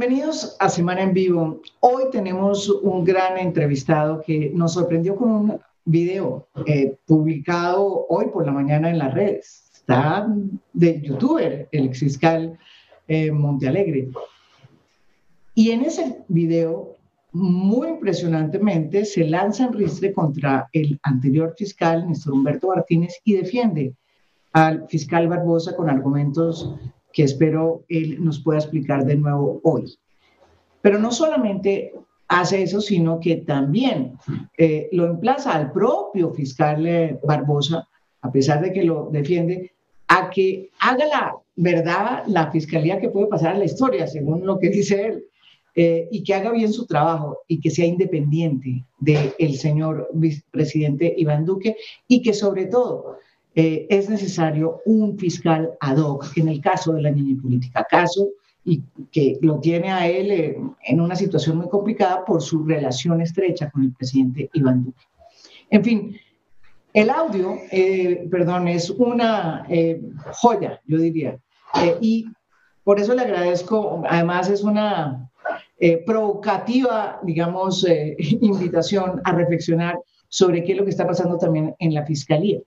Bienvenidos a Semana en Vivo. Hoy tenemos un gran entrevistado que nos sorprendió con un video eh, publicado hoy por la mañana en las redes. Está de youtuber, el exfiscal eh, Montealegre. Y en ese video, muy impresionantemente, se lanza en ristre contra el anterior fiscal, Néstor Humberto Martínez, y defiende al fiscal Barbosa con argumentos que espero él nos pueda explicar de nuevo hoy. Pero no solamente hace eso, sino que también eh, lo emplaza al propio fiscal eh, Barbosa, a pesar de que lo defiende, a que haga la verdad la fiscalía que puede pasar a la historia, según lo que dice él, eh, y que haga bien su trabajo y que sea independiente del señor vicepresidente Iván Duque y que sobre todo eh, es necesario un fiscal ad hoc en el caso de la niña política, caso y que lo tiene a él eh, en una situación muy complicada por su relación estrecha con el presidente Iván Duque. En fin, el audio, eh, perdón, es una joya, yo diría, y por eso le agradezco, además es una provocativa, digamos, invitación a reflexionar sobre qué es lo que está pasando también en la Fiscalía.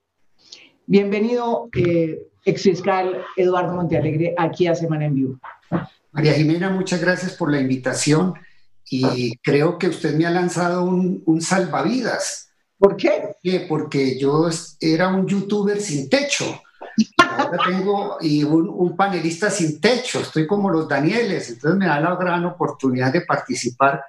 Bienvenido, eh, exfiscal Eduardo Montealegre, aquí a Semana en Vivo. María Jimena, muchas gracias por la invitación y creo que usted me ha lanzado un, salvavidas. ¿Por qué? Porque yo era un youtuber sin techo. Ahora tengo y un, un, panelista sin techo, estoy como los Danieles, entonces me da la gran oportunidad de participar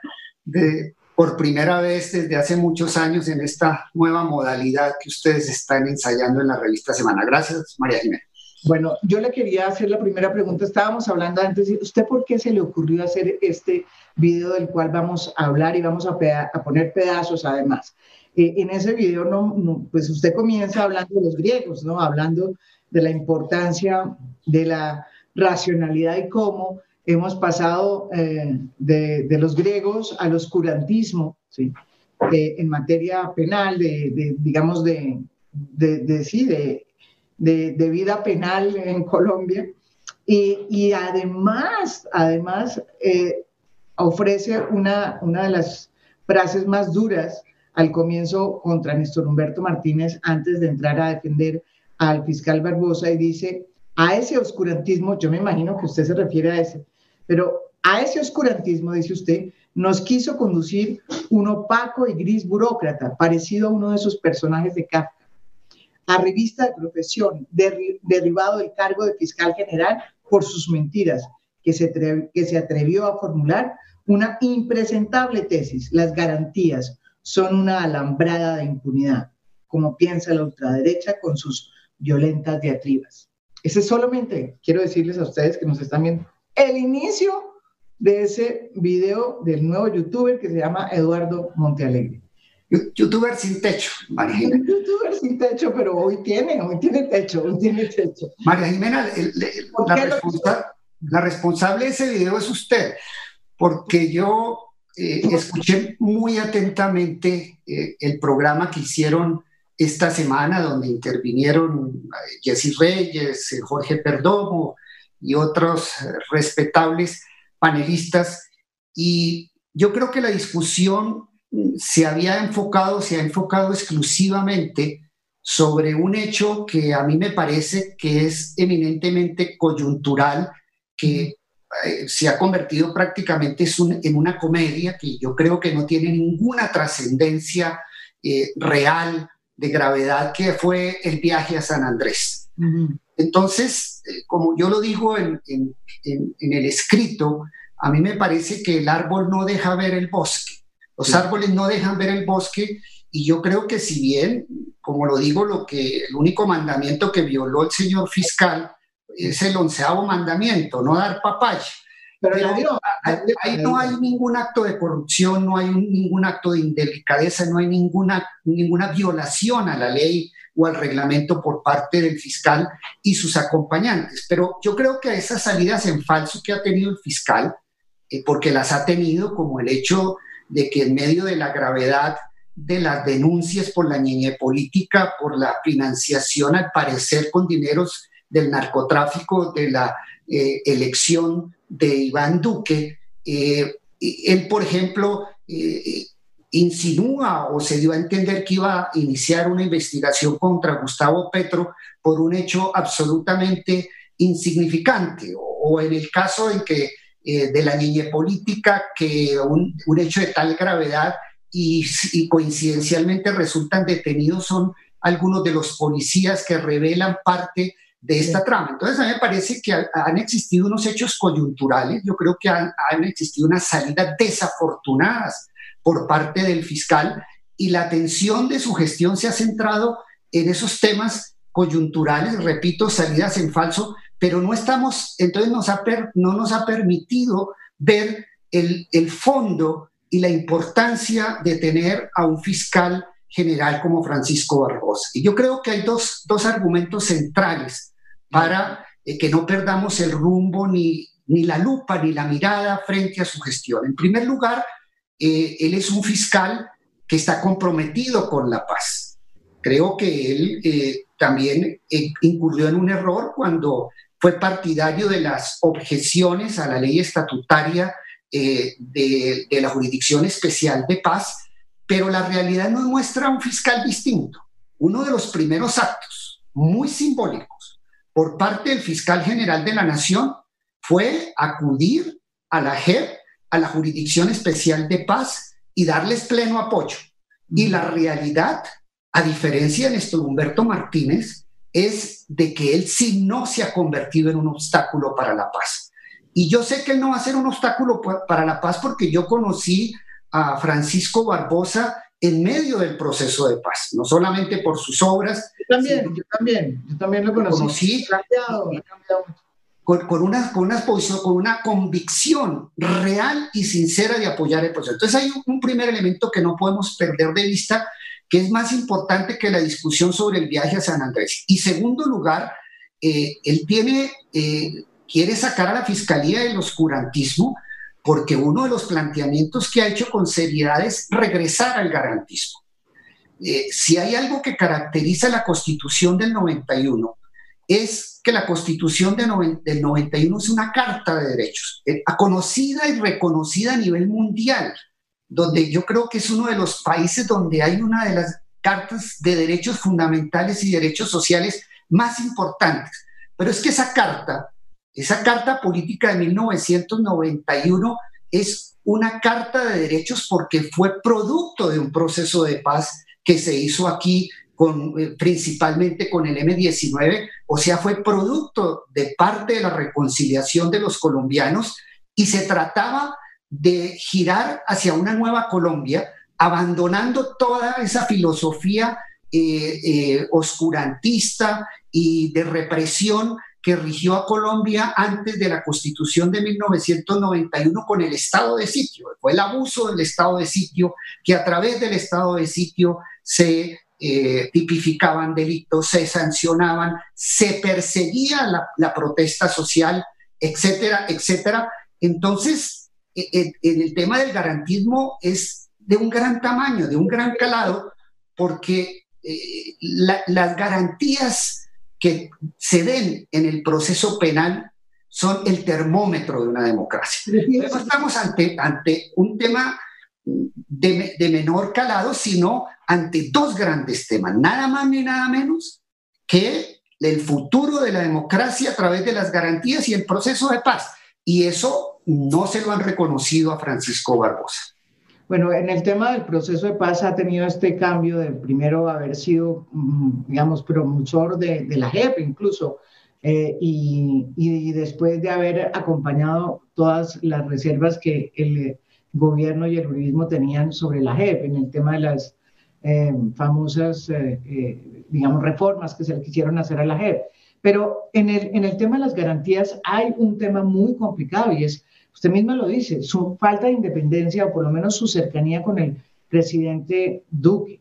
de, por primera vez desde hace muchos años en esta nueva modalidad que ustedes están ensayando en la revista Semana. Gracias, María Jiménez. Bueno, yo le quería hacer la primera pregunta. Estábamos hablando antes, ¿usted por qué se le ocurrió hacer este video del cual vamos a hablar y vamos a, poner pedazos además? Eh, en ese video, no, pues usted comienza hablando de los griegos, ¿no? Hablando de la importancia de la racionalidad y cómo hemos pasado eh, de, los griegos al oscurantismo, ¿sí? en materia penal, de, digamos, de, vida penal en Colombia. Y, además, además eh, ofrece una, una de las frases más duras al comienzo contra Néstor Humberto Martínez antes de entrar a defender al fiscal Barbosa y dice, a ese oscurantismo, yo me imagino que usted se refiere a ese, pero a ese oscurantismo, dice usted, nos quiso conducir un opaco y gris burócrata, parecido a uno de esos personajes de Kafka. A revista de profesión, derribado del cargo de fiscal general por sus mentiras, que se, que se atrevió a formular una impresentable tesis. Las garantías son una alambrada de impunidad, como piensa la ultraderecha con sus violentas diatribas. Ese solamente quiero decirles a ustedes que nos están viendo el inicio de ese video del nuevo youtuber que se llama Eduardo Montealegre. Youtuber sin techo, María Jimena. Youtuber sin techo, pero hoy tiene, hoy tiene techo, hoy tiene techo. María Jimena, la, responsable de ese video es usted, porque yo eh, escuché muy atentamente eh, el programa que hicieron esta semana, donde intervinieron eh, Jessy Reyes, Jorge Perdomo, y otros respetables panelistas. Y yo creo que la discusión se había enfocado, se ha enfocado exclusivamente sobre un hecho que a mí me parece que es eminentemente coyuntural, que eh, se ha convertido prácticamente en una comedia que yo creo que no tiene ninguna trascendencia eh, real de gravedad, que fue el viaje a San Andrés. Entonces, eh, como yo lo digo en, el escrito, a mí me parece que el árbol no deja ver el bosque. Los árboles no dejan ver el bosque y yo creo que si bien, como lo digo, lo que el único mandamiento que violó el señor fiscal es el onceavo mandamiento, no dar papaya. Pero, ahí, no hay ningún acto de corrupción, no hay ningún acto de indelicadeza, no hay ninguna, ninguna violación a la ley o al reglamento por parte del fiscal y sus acompañantes. Pero yo creo que esas salidas en falso que ha tenido el fiscal, eh, porque las ha tenido como el hecho de que en medio de la gravedad de las denuncias por la niñez política, por la financiación al parecer con dineros del narcotráfico, de la eh, elección de Iván Duque, él, por ejemplo, insinúa o se dio a entender que iba a iniciar una investigación contra Gustavo Petro por un hecho absolutamente insignificante, o, en el caso en que eh, de la niña política, que un, hecho de tal gravedad y, coincidencialmente resultan detenidos son algunos de los policías que revelan parte de esta trama. Entonces, a mí me parece que han existido unos hechos coyunturales, yo creo que han, han existido unas salidas desafortunadas por parte del fiscal y la atención de su gestión se ha centrado en esos temas coyunturales, repito, salidas en falso, pero no estamos, entonces nos ha no nos ha permitido ver el, el fondo y la importancia de tener a un fiscal general como Francisco Barbosa. Y yo creo que hay dos, dos argumentos centrales para eh, que no perdamos el rumbo ni, ni la lupa ni la mirada frente a su gestión. En primer lugar, eh, él es un fiscal que está comprometido con la paz. Creo que él eh, también eh, incurrió en un error cuando fue partidario de las objeciones a la ley estatutaria de, la Jurisdicción Especial de Paz, pero la realidad nos muestra un fiscal distinto. Uno de los primeros actos muy simbólicos por parte del fiscal general de la Nación fue acudir a la JEP a la Jurisdicción Especial de Paz y darles pleno apoyo. Y la realidad, a diferencia de Néstor Humberto Martínez, es de que él sí no se ha convertido en un obstáculo para la paz. Y yo sé que él no va a ser un obstáculo para la paz porque yo conocí a Francisco Barbosa en medio del proceso de paz, no solamente por sus obras. Yo también, yo también, yo también lo conocí. conocí cambiado, cambiado con, una, con, una posición, con una convicción real y sincera de apoyar el proceso. Entonces hay un, primer elemento que no podemos perder de vista, que es más importante que la discusión sobre el viaje a San Andrés. Y segundo lugar, eh, él tiene, eh, quiere sacar a la Fiscalía del oscurantismo porque uno de los planteamientos que ha hecho con seriedad es regresar al garantismo. Eh, si hay algo que caracteriza la Constitución del 91, es que la Constitución del 91 es una carta de derechos, eh, conocida y reconocida a nivel mundial, donde yo creo que es uno de los países donde hay una de las cartas de derechos fundamentales y derechos sociales más importantes. Pero es que esa carta, esa carta política de 1991 es una carta de derechos porque fue producto de un proceso de paz que se hizo aquí con, eh, principalmente con el M19, o sea, fue producto de parte de la reconciliación de los colombianos y se trataba de girar hacia una nueva Colombia, abandonando toda esa filosofía eh, eh, oscurantista y de represión que rigió a Colombia antes de la constitución de 1991 con el estado de sitio. Fue el abuso del estado de sitio que a través del estado de sitio se eh, tipificaban delitos, se sancionaban, se perseguía la, protesta social, etcétera, etcétera. Entonces, e, e, en, el tema del garantismo es de un gran tamaño, de un gran calado, porque eh, las garantías que se den en el proceso penal son el termómetro de una democracia. No estamos ante, ante un tema de, de, menor calado, sino ante dos grandes temas, nada más ni nada menos que el futuro de la democracia a través de las garantías y el proceso de paz. Y eso no se lo han reconocido a Francisco Barbosa. Bueno, en el tema del proceso de paz ha tenido este cambio de primero haber sido, mm, digamos, promotor de, de la JEP incluso, eh, y, y, después de haber acompañado todas las reservas que el gobierno y el uribismo tenían sobre la JEP en el tema de las eh, famosas, eh, eh, digamos, reformas que se le quisieron hacer a la JEP. Pero en el, en el tema de las garantías hay un tema muy complicado y es, usted misma lo dice, su falta de independencia o por lo menos su cercanía con el presidente Duque.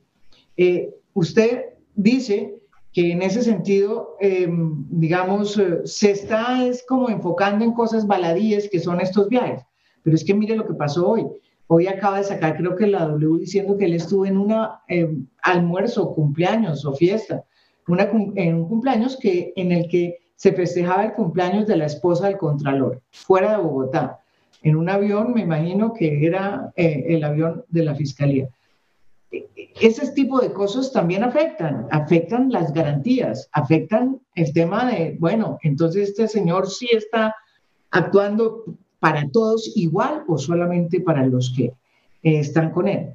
usted dice que en ese sentido, digamos, se está es como enfocando en cosas baladíes que son estos viajes. Pero es que mire lo que pasó hoy. Hoy acaba de sacar, creo que la W diciendo que él estuvo en un eh, almuerzo, cumpleaños o fiesta, en un cumpleaños que, en el que se festejaba el cumpleaños de la esposa del Contralor, fuera de Bogotá. en un avión, me imagino que era eh, el avión de la Fiscalía. Ese tipo de cosas también afectan, afectan las garantías, afectan el tema de, bueno, entonces este señor sí está actuando para todos igual o solamente para los que eh, están con él.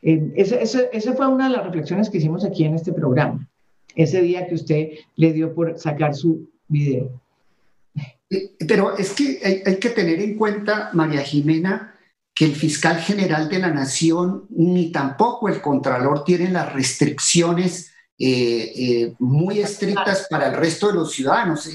Eh, esa fue una de las reflexiones que hicimos aquí en este programa, ese día que usted le dio por sacar su video. Pero es que hay, que tener en cuenta, María Jimena, que el fiscal general de la nación ni tampoco el contralor tienen las restricciones eh, eh, muy estrictas para el resto de los ciudadanos.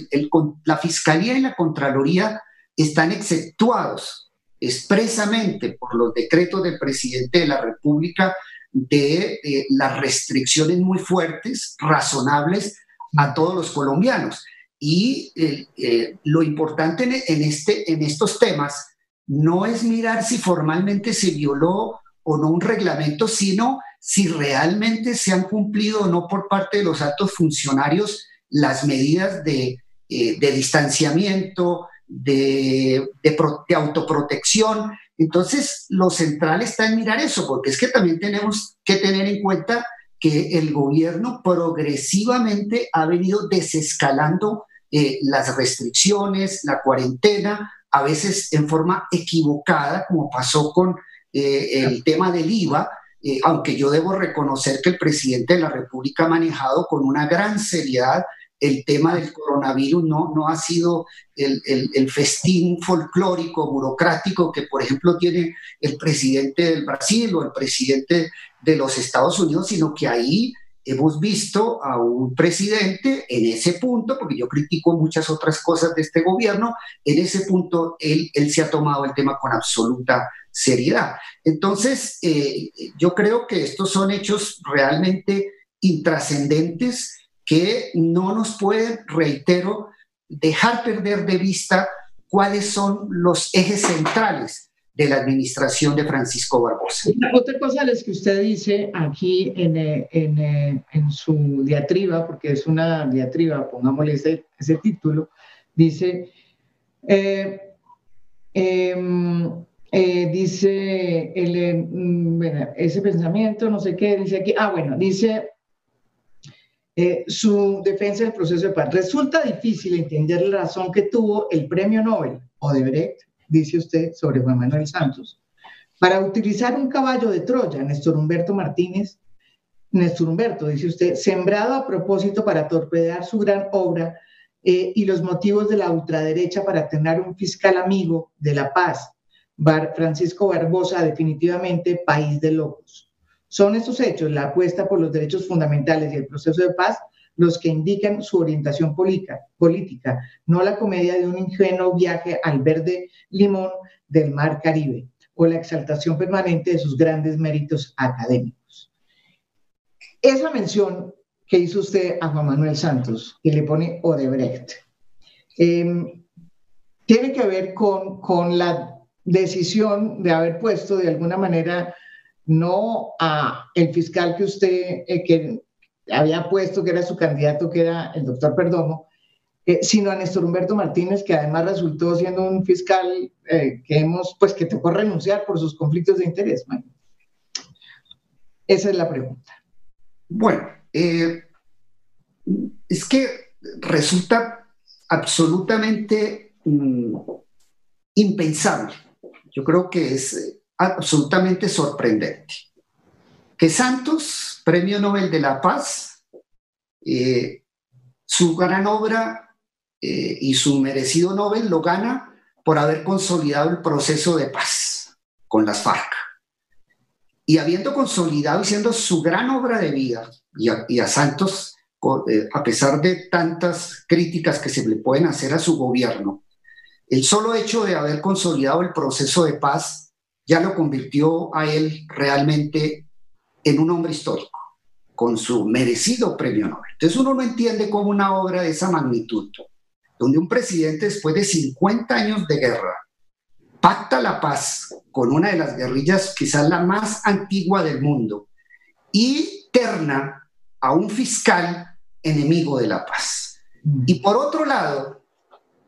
la fiscalía y la contraloría están exceptuados expresamente por los decretos del presidente de la República de eh, las restricciones muy fuertes, razonables a todos los colombianos. Y eh, eh, lo importante en, este, en estos temas no es mirar si formalmente se violó o no un reglamento, sino si realmente se han cumplido o no por parte de los altos funcionarios las medidas de, eh, distanciamiento, de, de, autoprotección. Entonces, lo central está en mirar eso, porque es que también tenemos que tener en cuenta que el gobierno progresivamente ha venido desescalando eh, las restricciones, la cuarentena, a veces en forma equivocada, como pasó con eh, el tema del IVA, eh, aunque yo debo reconocer que el presidente de la República ha manejado con una gran seriedad el tema del coronavirus, no, no ha sido el, el festín folclórico, burocrático que, por ejemplo, tiene el presidente del Brasil o el presidente de los Estados Unidos, sino que ahí hemos visto a un presidente en ese punto, porque yo critico muchas otras cosas de este gobierno, en ese punto él, él se ha tomado el tema con absoluta seriedad. Entonces, eh, yo creo que estos son hechos realmente intrascendentes que no nos pueden, reitero, dejar perder de vista cuáles son los ejes centrales de la administración de Francisco Barbosa. Otra cosa es que usted dice aquí en, eh, en, eh, en, su diatriba, porque es una diatriba, pongámosle ese, ese título, dice, eh, em, dice el, mm, bueno, ese pensamiento, no sé qué, dice aquí, ah, bueno, dice su defensa del proceso de paz. Resulta difícil entender la razón que tuvo el premio Nobel, Odebrecht, dice usted, sobre Juan Manuel Santos, para utilizar un caballo de Troya, Néstor Humberto Martínez, Néstor Humberto, dice usted, sembrado a propósito para torpedear su gran obra eh, y los motivos de la ultraderecha para tener un fiscal amigo de la paz, Francisco Barbosa, definitivamente país de locos. Son estos hechos, la apuesta por los derechos fundamentales y el proceso de paz, los que indican su orientación política, no la comedia de un ingenuo viaje al verde limón del mar Caribe o la exaltación permanente de sus grandes méritos académicos. Esa mención que hizo usted a Juan Manuel Santos, que le pone Odebrecht, em, tiene que ver con, con la decisión de haber puesto de alguna manera no a el fiscal que usted, eh, que había puesto que era su candidato, que era el doctor Perdomo, eh, sino a Néstor Humberto Martínez, que además resultó siendo un fiscal eh, que hemos, pues que tocó renunciar por sus conflictos de interés. Esa es la pregunta. Bueno, es que resulta absolutamente mm, impensable. Yo creo que es absolutamente sorprendente que Santos, Premio Nobel de la Paz, eh, su gran obra eh, y su merecido Nobel lo gana por haber consolidado el proceso de paz con las FARC. Y habiendo consolidado y siendo su gran obra de vida, y a, Santos, eh, a pesar de tantas críticas que se le pueden hacer a su gobierno, el solo hecho de haber consolidado el proceso de paz ya lo convirtió a él realmente en un hombre histórico, con su merecido premio Nobel. Entonces uno no entiende cómo una obra de esa magnitud, donde un presidente después de 50 años de guerra pacta la paz con una de las guerrillas quizás la más antigua del mundo y terna a un fiscal enemigo de la paz. Y por otro lado,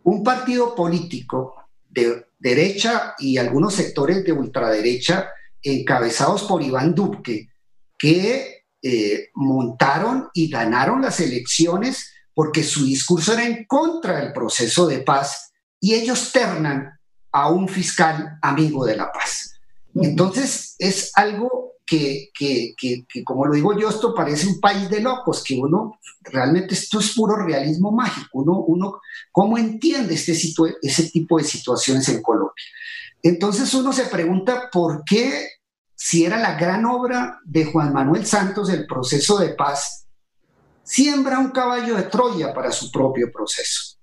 un partido político de derecha y algunos sectores de ultraderecha encabezados por Iván Dubke, que eh, montaron y ganaron las elecciones porque su discurso era en contra del proceso de paz y ellos ternan a un fiscal amigo de la paz. Entonces es algo que, que, que, como lo digo yo, esto parece un país de locos, que uno, realmente esto es puro realismo mágico, uno, uno ¿cómo entiende este ese tipo de situaciones en Colombia? Entonces uno se pregunta por qué, si era la gran obra de Juan Manuel Santos, el proceso de paz, siembra un caballo de Troya para su propio proceso.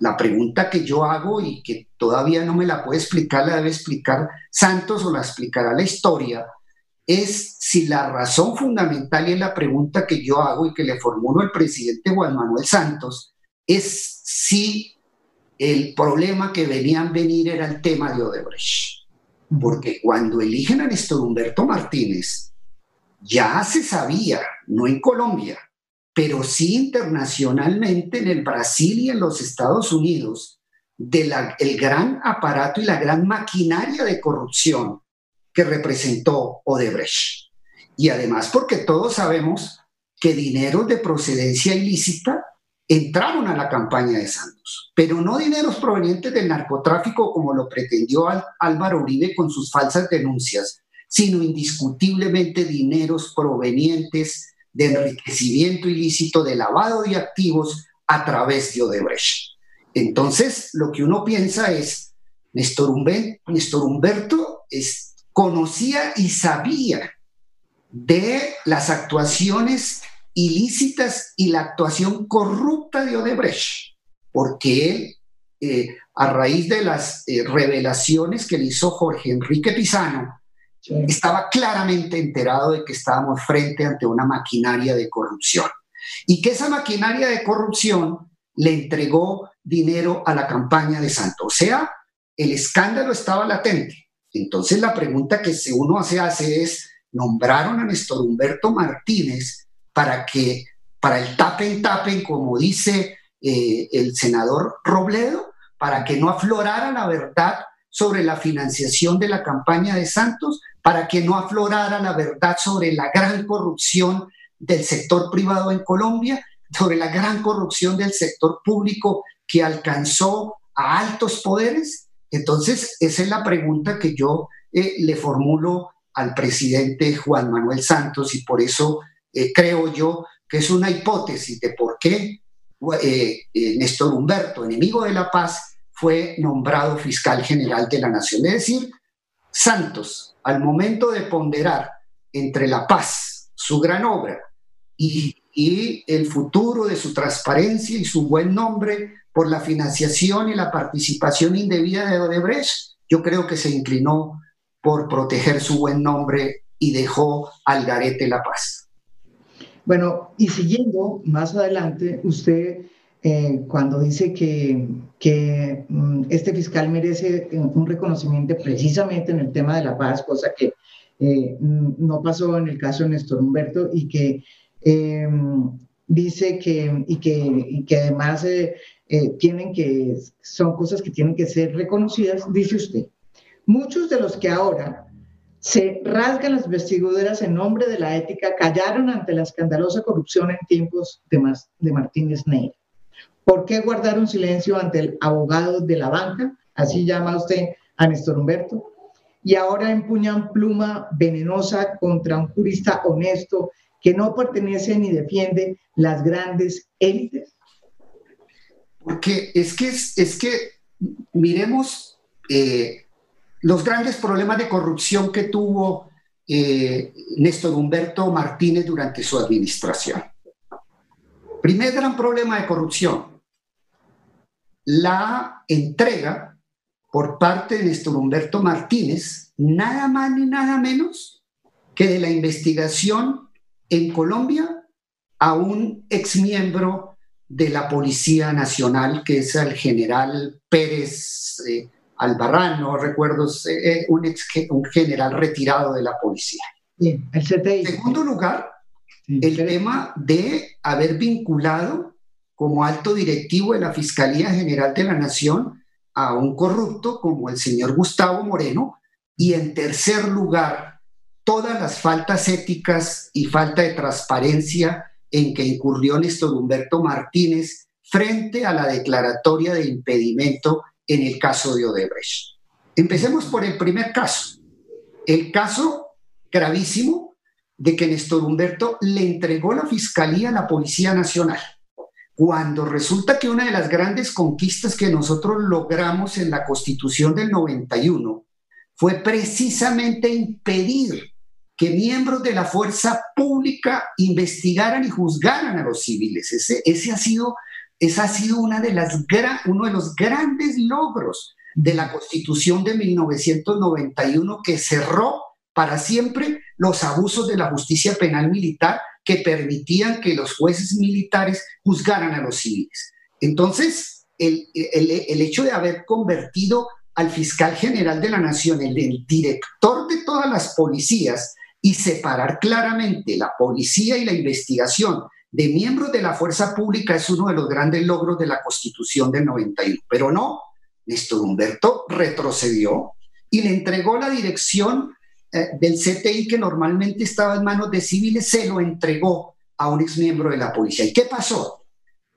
La pregunta que yo hago y que todavía no me la puede explicar, la debe explicar Santos o la explicará la historia, es si la razón fundamental es la pregunta que yo hago y que le formulo al presidente Juan Manuel Santos, es si el problema que venían venir era el tema de Odebrecht. Porque cuando eligen a Néstor Humberto Martínez, ya se sabía, no en Colombia, pero sí internacionalmente en el Brasil y en los Estados Unidos, del gran aparato y la gran maquinaria de corrupción que representó Odebrecht. Y además porque todos sabemos que dineros de procedencia ilícita entraron a la campaña de Santos, pero no dineros provenientes del narcotráfico como lo pretendió Álvaro Uribe con sus falsas denuncias, sino indiscutiblemente dineros provenientes de enriquecimiento ilícito, de lavado de activos a través de Odebrecht. Entonces, lo que uno piensa es, Néstor, Humberto conocía y sabía de las actuaciones ilícitas y la actuación corrupta de Odebrecht, porque él, eh, a raíz de las eh, revelaciones que le hizo Jorge Enrique Pizano, estaba claramente enterado de que estábamos frente ante una maquinaria de corrupción y que esa maquinaria de corrupción le entregó dinero a la campaña de Santo. O sea, el escándalo estaba latente. Entonces la pregunta que uno se hace es, nombraron a Néstor Humberto Martínez para que, para el tapen tapen, como dice eh, el senador Robledo, para que no aflorara la verdad sobre la financiación de la campaña de Santos, para que no aflorara la verdad sobre la gran corrupción del sector privado en Colombia, sobre la gran corrupción del sector público que alcanzó a altos poderes. Entonces, esa es la pregunta que yo eh, le formulo al presidente Juan Manuel Santos y por eso eh, creo yo que es una hipótesis de por qué eh, eh, Néstor Humberto, enemigo de la paz, fue nombrado fiscal general de la nación. Es decir, Santos, al momento de ponderar entre la paz, su gran obra, y, y el futuro de su transparencia y su buen nombre por la financiación y la participación indebida de Odebrecht, yo creo que se inclinó por proteger su buen nombre y dejó al garete la paz. Bueno, y siguiendo más adelante, usted eh, cuando dice que, que mm, este fiscal merece un reconocimiento precisamente en el tema de la paz, cosa que eh, no pasó en el caso de Néstor Humberto y que em, dice que, y que, y que además eh, tienen que, son cosas que tienen que ser reconocidas, dice usted. Muchos de los que ahora se rasgan las vestiduras en nombre de la ética, callaron ante la escandalosa corrupción en tiempos de, de Martínez Ney. ¿Por qué guardaron silencio ante el abogado de la banca? Así llama usted a Néstor Humberto. Y ahora empuñan pluma venenosa contra un jurista honesto que no pertenece ni defiende las grandes élites. Porque es que, es, que miremos eh, los grandes problemas de corrupción que tuvo eh, Néstor Humberto Martínez durante su administración. Primer gran problema de corrupción, la entrega por parte de Néstor Humberto Martínez, nada más ni nada menos que de la investigación en Colombia a un exmiembro de la Policía Nacional, que es el general Pérez eh, Albarrán, no recuerdo, eh, un, un general retirado de la policía. el En segundo lugar, el tema de haber vinculado como alto directivo de la Fiscalía General de la Nación a un corrupto como el señor Gustavo Moreno y en tercer lugar, todas las faltas éticas y falta de transparencia en que incurrió Néstor Humberto Martínez frente a la declaratoria de impedimento en el caso de Odebrecht. Empecemos por el primer caso, el caso gravísimo de que Néstor Humberto le entregó la fiscalía a la Policía Nacional, cuando resulta que una de las grandes conquistas que nosotros logramos en la Constitución del 91 fue precisamente impedir que miembros de la fuerza pública investigaran y juzgaran a los civiles. Ese, ese ha sido, ha sido una de las uno de los grandes logros de la Constitución de 1991 que cerró para siempre los abusos de la justicia penal militar que permitían que los jueces militares juzgaran a los civiles. Entonces, el, el, el hecho de haber convertido al fiscal general de la nación, el, el director de todas las policías, y separar claramente la policía y la investigación de miembros de la fuerza pública es uno de los grandes logros de la Constitución del 91. Pero no, Néstor Humberto retrocedió y le entregó la dirección eh, del CTI que normalmente estaba en manos de civiles, se lo entregó a un exmiembro de la policía. ¿Y qué pasó?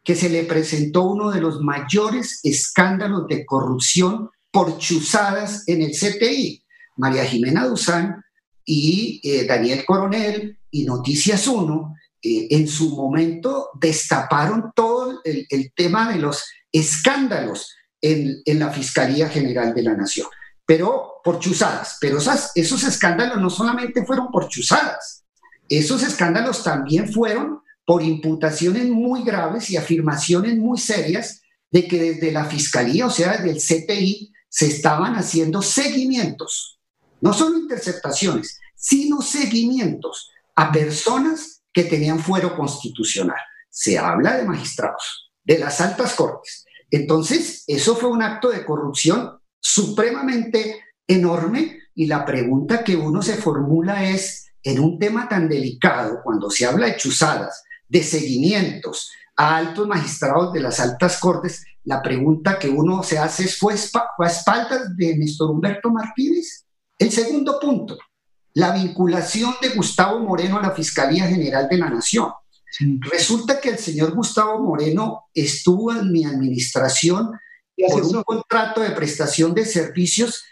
Que se le presentó uno de los mayores escándalos de corrupción por chuzadas en el CTI. María Jimena Duzán y eh, Daniel Coronel y Noticias 1 eh, en su momento destaparon todo el, tema de los escándalos en, la Fiscalía General de la Nación, pero por chuzadas. Pero esos escándalos no solamente fueron por chuzadas, esos escándalos también fueron por imputaciones muy graves y afirmaciones muy serias de que desde la Fiscalía, o sea, desde el CTI, se estaban haciendo seguimientos, no solo interceptaciones, sino seguimientos a personas que tenían fuero constitucional. Se habla de magistrados, de las altas cortes. Entonces, eso fue un acto de corrupción supremamente enorme y la pregunta que uno se formula es, en un tema tan delicado, cuando se habla de chuzadas, de seguimientos a altos magistrados de las altas cortes, la pregunta que uno se hace es, ¿fue, a espaldas de Néstor Humberto Martínez? El segundo punto, la vinculación de Gustavo Moreno a la Fiscalía General de la Nación. Resulta que el señor Gustavo Moreno estuvo en mi administración por un contrato de prestación de servicios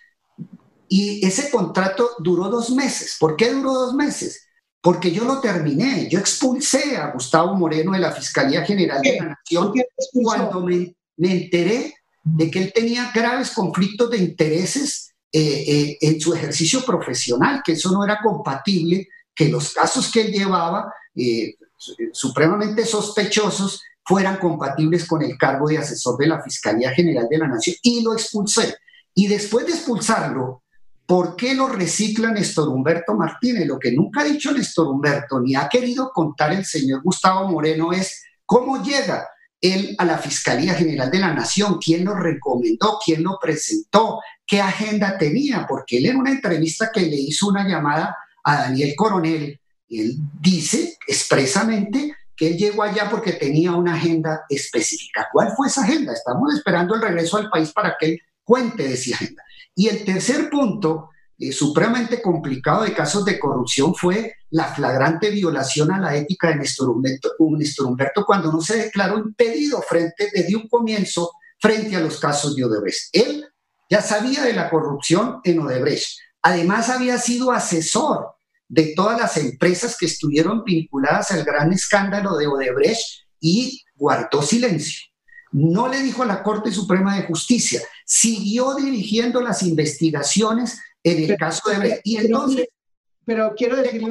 y ese contrato duró dos meses. ¿Por qué duró dos meses? Porque yo lo terminé, yo expulsé a Gustavo Moreno de la Fiscalía General de la Nación cuando me me enteré de que él tenía graves conflictos de intereses eh, eh, en su ejercicio profesional, que eso no era compatible, que los casos que él llevaba, eh, supremamente sospechosos, fueran compatibles con el cargo de asesor de la Fiscalía General de la Nación y lo expulsé. Y después de expulsarlo, ¿por qué lo recicla Néstor Humberto Martínez? Lo que nunca ha dicho Néstor Humberto ni ha querido contar el señor Gustavo Moreno es cómo llega él a la Fiscalía General de la Nación, quién lo recomendó, quién lo presentó, qué agenda tenía, porque él en una entrevista que le hizo una llamada a Daniel Coronel, él dice expresamente que él llegó allá porque tenía una agenda específica. ¿Cuál fue esa agenda? Estamos esperando el regreso al país para que él cuente de esa agenda. Y el tercer punto eh, supremamente complicado de casos de corrupción fue la flagrante violación a la ética de Néstor Humberto, cuando no se declaró impedido frente, desde un comienzo frente a los casos de Odebrecht. Él ya sabía de la corrupción en Odebrecht. Además había sido asesor de todas las empresas que estuvieron vinculadas al gran escándalo de Odebrecht y guardó silencio. No le dijo a la Corte Suprema de Justicia, siguió dirigiendo las investigaciones en el caso de... Y entonces... Pero quiero decir...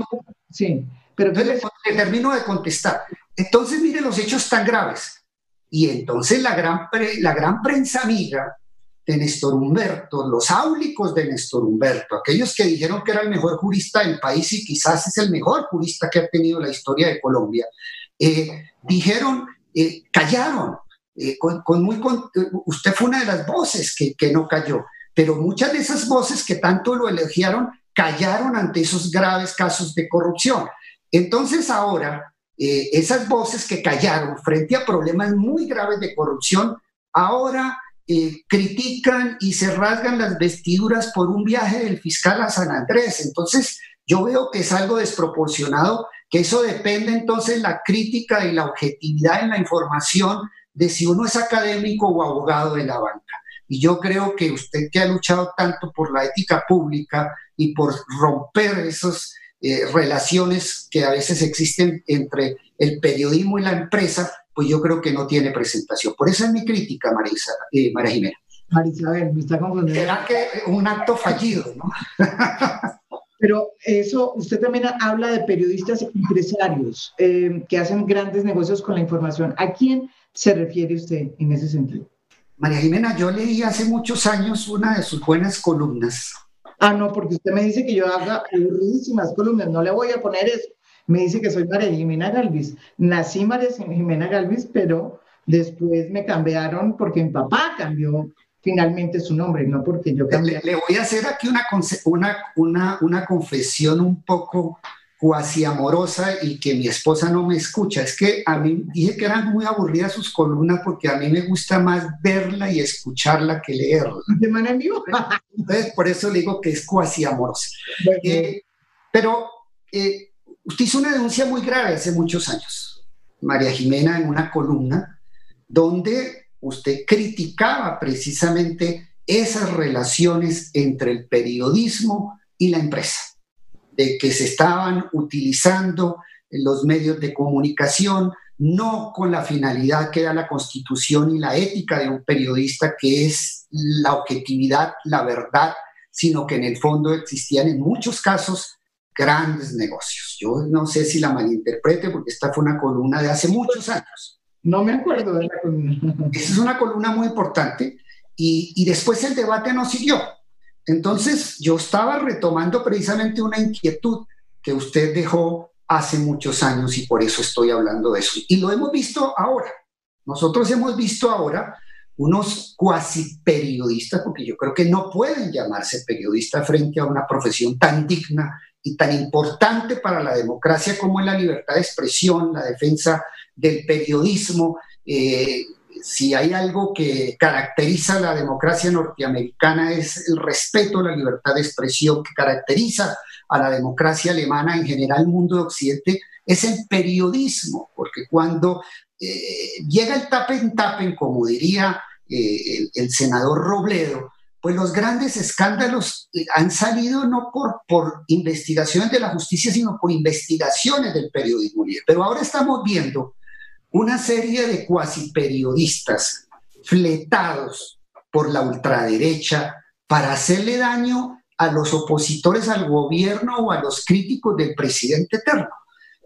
Sí, pero... Entonces, termino de contestar. Entonces, mire los hechos tan graves. Y entonces la gran, la gran prensa amiga de Néstor Humberto, los áulicos de Néstor Humberto, aquellos que dijeron que era el mejor jurista del país y quizás es el mejor jurista que ha tenido la historia de Colombia, eh, dijeron, eh, callaron. Eh, con, muy, usted fue una de las voces que, que no cayó pero muchas de esas voces que tanto lo elogiaron callaron ante esos graves casos de corrupción. Entonces ahora, eh, esas voces que callaron frente a problemas muy graves de corrupción, ahora eh, critican y se rasgan las vestiduras por un viaje del fiscal a San Andrés. Entonces, yo veo que es algo desproporcionado, que eso depende entonces la crítica y la objetividad en la información de si uno es académico o abogado de la banca. Y yo creo que usted que ha luchado tanto por la ética pública y por romper esas eh, relaciones que a veces existen entre el periodismo y la empresa, pues yo creo que no tiene presentación. Por eso es mi crítica, Marisa, eh, María Jimena. Marisabel, me está confundiendo. Será que un acto fallido, ¿no? Pero eso, usted también habla de periodistas empresarios eh, que hacen grandes negocios con la información. ¿A quién se refiere usted en ese sentido? María Jimena, yo leí hace muchos años una de sus buenas columnas. Ah, no, porque usted me dice que yo haga aburridísimas columnas, no le voy a poner eso. Me dice que soy María Jimena Galvis. Nací María Jimena Galvis, pero después me cambiaron porque mi papá cambió finalmente su nombre, no porque yo cambié. Le, voy a hacer aquí una, una, una, una confesión un poco cuasi amorosa y que mi esposa no me escucha. Es que a mí dije que eran muy aburridas sus columnas porque a mí me gusta más verla y escucharla que leerla. De manera vivo. Entonces, por eso le digo que es cuasi amorosa. Eh, pero eh, usted hizo una denuncia muy grave hace muchos años, María Jimena, en una columna donde usted criticaba precisamente esas relaciones entre el periodismo y la empresa, de que se estaban utilizando los medios de comunicación no con la finalidad que da la constitución y la ética de un periodista, que es la objetividad, la verdad, sino que en el fondo existían en muchos casos grandes negocios. Yo no sé si la malinterprete porque esta fue una columna de hace muchos años. No me acuerdo de la columna. Esa es una columna muy importante y, y después el debate no siguió. Entonces yo estaba retomando precisamente una inquietud que usted dejó hace muchos años y por eso estoy hablando de eso. Y lo hemos visto ahora. Nosotros hemos visto ahora unos cuasi periodistas, porque yo creo que no pueden llamarse periodistas frente a una profesión tan digna y tan importante para la democracia como es la libertad de expresión, la defensa del periodismo. Eh, si hay algo que caracteriza la democracia norteamericana es el respeto a la libertad de expresión, que caracteriza a la democracia alemana, en general el mundo de Occidente, es el periodismo, porque cuando eh, llega el tapen tapen, como diría eh, el, el, senador Robledo, pues los grandes escándalos han salido no por, por investigaciones de la justicia, sino por investigaciones del periodismo. Pero ahora estamos viendo una serie de cuasi periodistas fletados por la ultraderecha para hacerle daño a los opositores al gobierno o a los críticos del presidente eterno.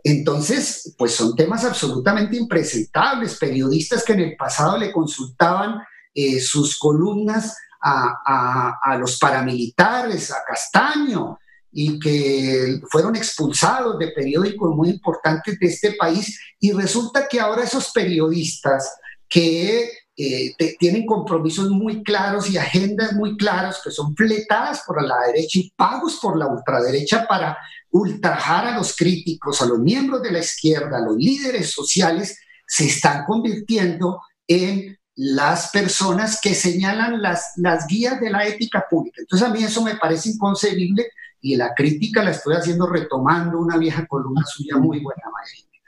Entonces, pues son temas absolutamente impresentables, periodistas que en el pasado le consultaban eh, sus columnas a, los paramilitares, a Castaño, y que fueron expulsados de periódicos muy importantes de este país y resulta que ahora esos periodistas que eh, te, tienen compromisos muy claros y agendas muy claras que son fletadas por la derecha y pagos por la ultraderecha para ultrajar a los críticos, a los miembros de la izquierda, a los líderes sociales, se están convirtiendo en las personas que señalan las, las guías de la ética pública. Entonces a mí eso me parece inconcebible y la crítica la estoy haciendo retomando una vieja columna suya muy buena.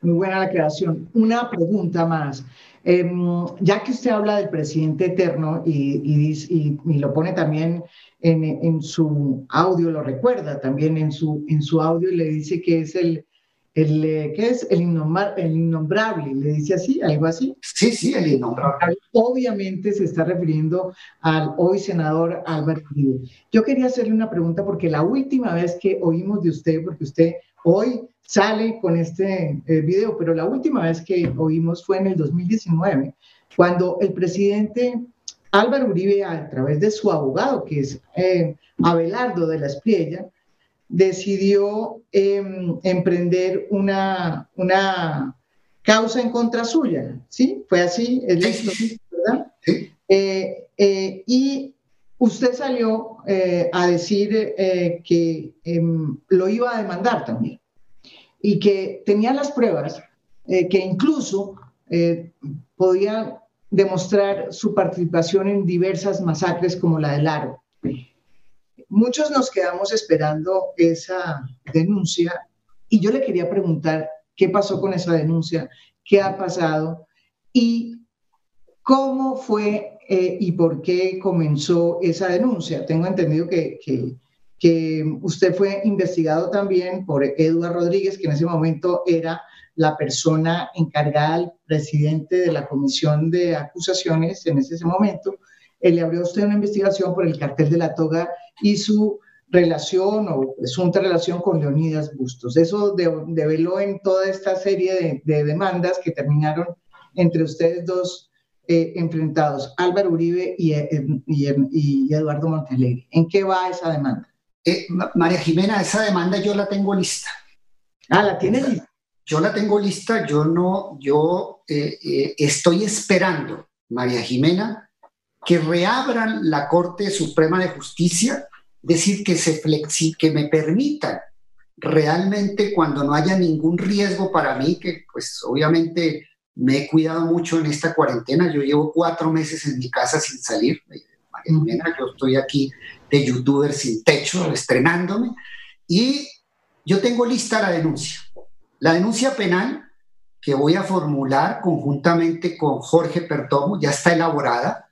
Muy buena la creación. Una pregunta más. Eh, ya que usted habla del presidente eterno y, lo pone también en, en, su audio, lo recuerda también en su, en su audio y le dice que es el, el, eh, ¿qué es? El, el innombrable, le dice así, algo así. Sí, sí, el innombrable. Obviamente se está refiriendo al hoy senador Álvaro Uribe. Yo quería hacerle una pregunta porque la última vez que oímos de usted, porque usted hoy sale con este eh, video, pero la última vez que oímos fue en el 2019, cuando el presidente Álvaro Uribe, a través de su abogado, que es eh, Abelardo de la Espriella, decidió eh, emprender una, una causa en contra suya, ¿sí? Fue así, es ¿verdad? Sí. Eh, eh, y usted salió eh, a decir eh, que em, lo iba a demandar también y que tenía las pruebas, que incluso podía demostrar su participación en diversas masacres como la del Aro. Muchos nos quedamos esperando esa denuncia y yo le quería preguntar qué pasó con esa denuncia, qué ha pasado y cómo fue eh, y por qué comenzó esa denuncia. Tengo entendido que, que, usted fue investigado también por Eduardo Rodríguez, que en ese momento era la persona encargada, el presidente de la comisión de acusaciones en ese momento. Él le abrió usted una investigación por el cartel de la toga y su relación o presunta relación con Leonidas Bustos. Eso develó en toda esta serie de, demandas que terminaron entre ustedes dos eh, enfrentados, Álvaro Uribe y, eh, y, Eduardo Montalegre. ¿En qué va esa demanda? Eh, María Jimena, esa demanda yo la tengo lista. Ah, ¿la tiene lista? Yo la tengo lista, yo no, yo estoy esperando, María Jimena, que reabran la Corte Suprema de Justicia decir que, se flexi que me permitan realmente cuando no haya ningún riesgo para mí, que pues obviamente me he cuidado mucho en esta cuarentena, yo llevo cuatro meses en mi casa sin salir, yo estoy aquí de youtuber sin techo, estrenándome, y yo tengo lista la denuncia. La denuncia penal que voy a formular conjuntamente con Jorge Pertomo ya está elaborada.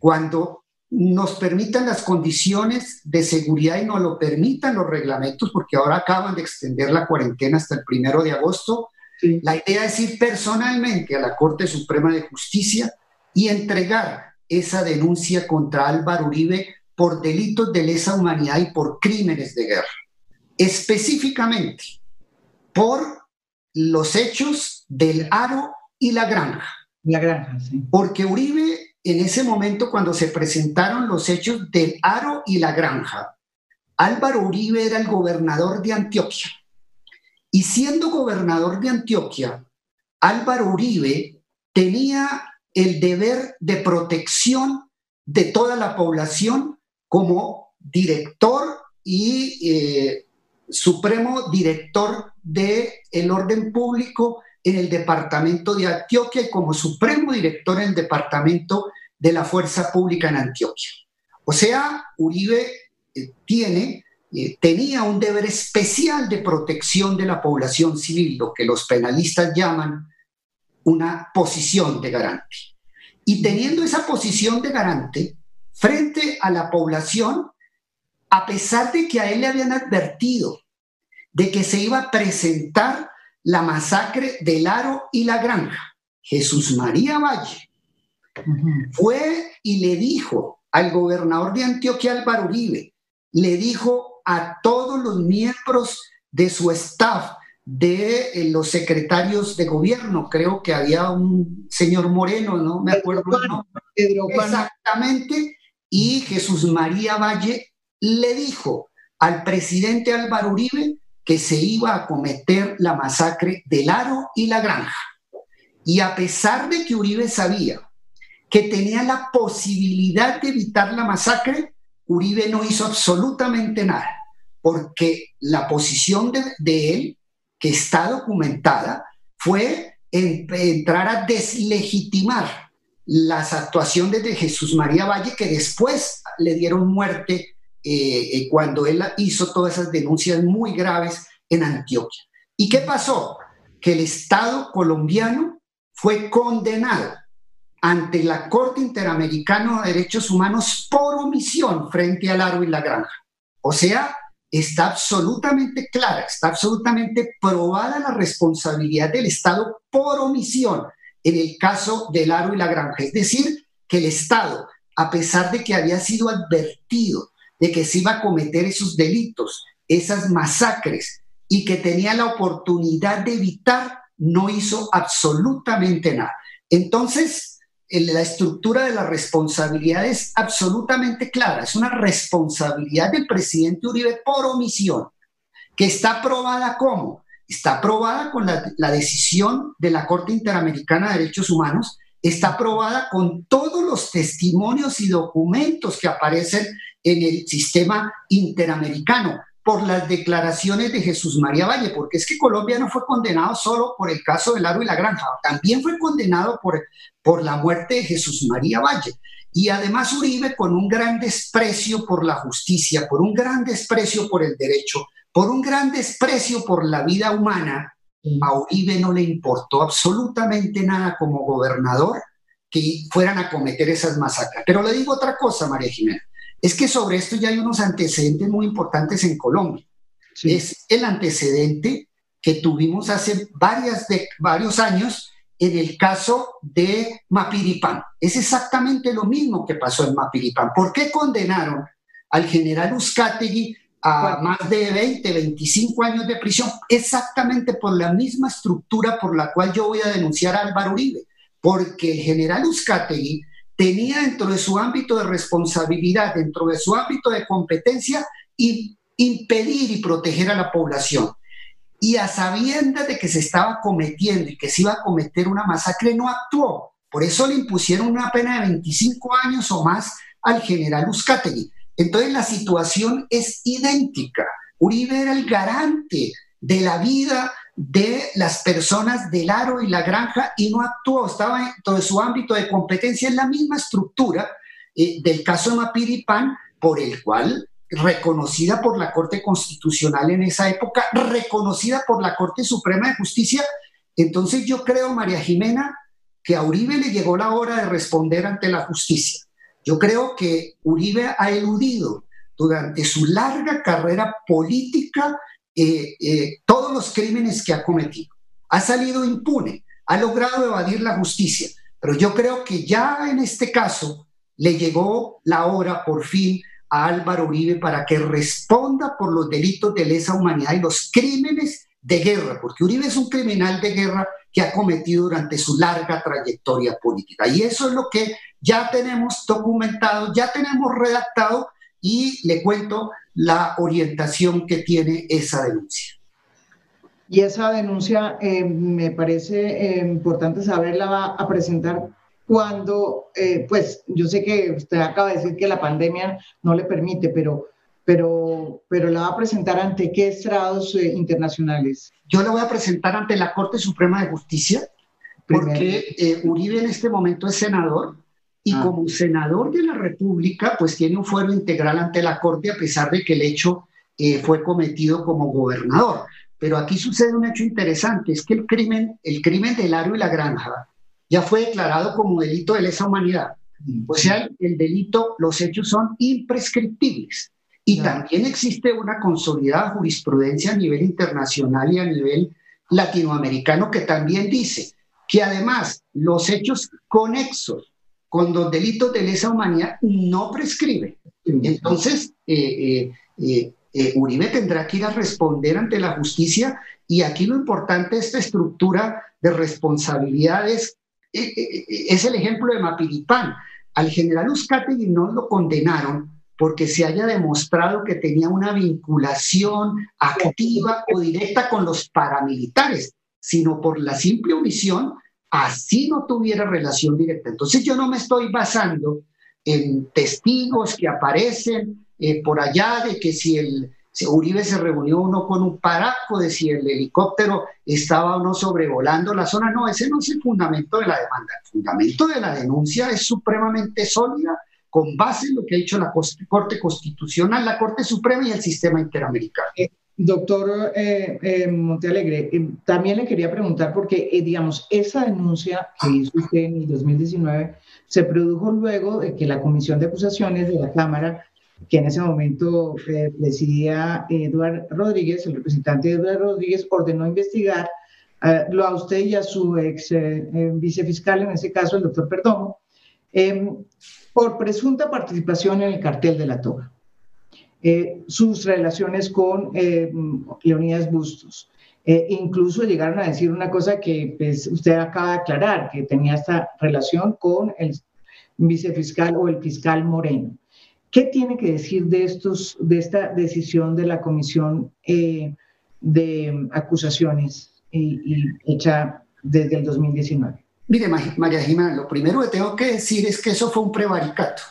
Cuando nos permitan las condiciones de seguridad y nos lo permitan los reglamentos, porque ahora acaban de extender la cuarentena hasta el primero de agosto. La idea es ir personalmente a la Corte Suprema de Justicia y entregar esa denuncia contra Álvaro Uribe por delitos de lesa humanidad y por crímenes de guerra. Específicamente por los hechos del Aro y la Granja. La Granja, sí. Porque Uribe en ese momento cuando se presentaron los hechos del Aro y la Granja. Álvaro Uribe era el gobernador de Antioquia. Y siendo gobernador de Antioquia, Álvaro Uribe tenía el deber de protección de toda la población como director y eh, supremo director del el orden público en el departamento de Antioquia y como supremo director en el departamento de la Fuerza Pública en Antioquia. O sea, Uribe eh, tiene, eh, tenía un deber especial de protección de la población civil, lo que los penalistas llaman una posición de garante. Y teniendo esa posición de garante frente a la población, a pesar de que a él le habían advertido de que se iba a presentar la masacre del Aro y la Granja. Jesús María Valle fue y le dijo al gobernador de Antioquia, Álvaro Uribe, le dijo a todos los miembros de su staff, de eh, los secretarios de gobierno, creo que había un señor Moreno, no me acuerdo Exactamente, y Jesús María Valle le dijo al presidente Álvaro Uribe que se iba a cometer la masacre del Aro y la Granja. Y a pesar de que Uribe sabía que tenía la posibilidad de evitar la masacre, Uribe no hizo absolutamente nada, porque la posición de, él, que está documentada, fue entrar a deslegitimar las actuaciones de Jesús María Valle, que después le dieron muerte eh, eh, cuando él hizo todas esas denuncias muy graves en Antioquia. ¿Y qué pasó? Que el Estado colombiano fue condenado ante la Corte Interamericana de Derechos Humanos por omisión frente al Aro y la Granja. O sea, está absolutamente clara, está absolutamente probada la responsabilidad del Estado por omisión en el caso del Aro y la Granja. Es decir, que el Estado, a pesar de que había sido advertido de que se iba a cometer esos delitos, esas masacres, y que tenía la oportunidad de evitar, no hizo absolutamente nada. Entonces, la estructura de la responsabilidad es absolutamente clara. Es una responsabilidad del presidente Uribe por omisión, que está aprobada como? Está aprobada con la, la decisión de la Corte Interamericana de Derechos Humanos, está aprobada con todos los testimonios y documentos que aparecen en el sistema interamericano, por las declaraciones de Jesús María Valle, porque es que Colombia no fue condenado solo por el caso del Aro y la Granja, también fue condenado por, por la muerte de Jesús María Valle. Y además Uribe con un gran desprecio por la justicia, por un gran desprecio por el derecho, por un gran desprecio por la vida humana, a Uribe no le importó absolutamente nada como gobernador que fueran a cometer esas masacres. Pero le digo otra cosa, María Jimena, es que sobre esto ya hay unos antecedentes muy importantes en Colombia. Es el antecedente que tuvimos hace varias de, varios años en el caso de Mapiripán. Es exactamente lo mismo que pasó en Mapiripán. ¿Por qué condenaron al general Uzcategui a más de 20, 25 años de prisión? Exactamente por la misma estructura por la cual yo voy a denunciar a Álvaro Uribe. Porque el general Uzcategui tenía dentro de su ámbito de responsabilidad, dentro de su ámbito de competencia, impedir y proteger a la población y a sabiendas de que se estaba cometiendo y que se iba a cometer una masacre, no actuó. Por eso le impusieron una pena de 25 años o más al general Uzcategui. Entonces la situación es idéntica. Uribe era el garante de la vida de las personas del aro y la granja y no actuó, estaba en todo su ámbito de competencia en la misma estructura eh, del caso de Mapiripán, por el cual reconocida por la Corte Constitucional en esa época, reconocida por la Corte Suprema de Justicia. Entonces yo creo, María Jimena, que a Uribe le llegó la hora de responder ante la justicia. Yo creo que Uribe ha eludido durante su larga carrera política eh, eh, todos los crímenes que ha cometido. Ha salido impune, ha logrado evadir la justicia, pero yo creo que ya en este caso le llegó la hora por fin a Álvaro Uribe para que responda por los delitos de lesa humanidad y los crímenes de guerra, porque Uribe es un criminal de guerra que ha cometido durante su larga trayectoria política. Y eso es lo que ya tenemos documentado, ya tenemos redactado y le cuento la orientación que tiene esa denuncia. Y esa denuncia eh, me parece eh, importante saberla va a presentar cuando, eh, pues yo sé que usted acaba de decir que la pandemia no le permite, pero, pero, pero la va a presentar ante qué estrados eh, internacionales. Yo la voy a presentar ante la Corte Suprema de Justicia, porque eh, Uribe en este momento es senador y ah. como senador de la República, pues tiene un fuero integral ante la Corte a pesar de que el hecho fue cometido como gobernador. Pero aquí sucede un hecho interesante, es que el crimen, el crimen del Aro y la Granja, ya fue declarado como delito de lesa humanidad. O sea, el delito, los hechos son imprescriptibles. Y también existe una consolidada jurisprudencia a nivel internacional y a nivel latinoamericano que también dice que además los hechos conexos con los delitos de lesa humanidad no prescriben. Entonces, eh, eh, eh, Uribe tendrá que ir a responder ante la justicia y aquí lo importante de esta estructura de responsabilidades es el ejemplo de Mapiripán. Al general Uzcategui no lo condenaron porque se haya demostrado que tenía una vinculación activa o directa con los paramilitares, sino por la simple omisión, así no tuviera relación directa. Entonces yo no me estoy basando en testigos que aparecen eh, por allá de que si el si Uribe se reunió uno con un paraco de si el helicóptero estaba o no sobrevolando la zona. No, ese no es el fundamento de la demanda. El fundamento de la denuncia es supremamente sólida con base en lo que ha dicho la Corte Constitucional, la Corte Suprema y el sistema interamericano. Eh, doctor eh, eh, Montealegre, también le quería preguntar porque, digamos, esa denuncia que hizo usted en el 2019 se produjo luego de que la Comisión de Acusaciones de la Cámara que en ese momento eh, presidía Eduardo Rodríguez, el representante Eduardo Rodríguez, ordenó investigar eh, lo a usted y a su ex eh, vicefiscal, en ese caso el doctor Perdomo, por presunta participación en el cartel de la toga. sus relaciones con Leonidas Bustos. incluso llegaron a decir una cosa que pues, usted acaba de aclarar, que tenía esta relación con el vicefiscal o el fiscal Moreno. ¿Qué tiene que decir de, estos, de esta decisión de la Comisión eh, de Acusaciones hecha desde el 2019? Mire, María Jimena, lo primero que tengo que decir es que eso fue un prevaricato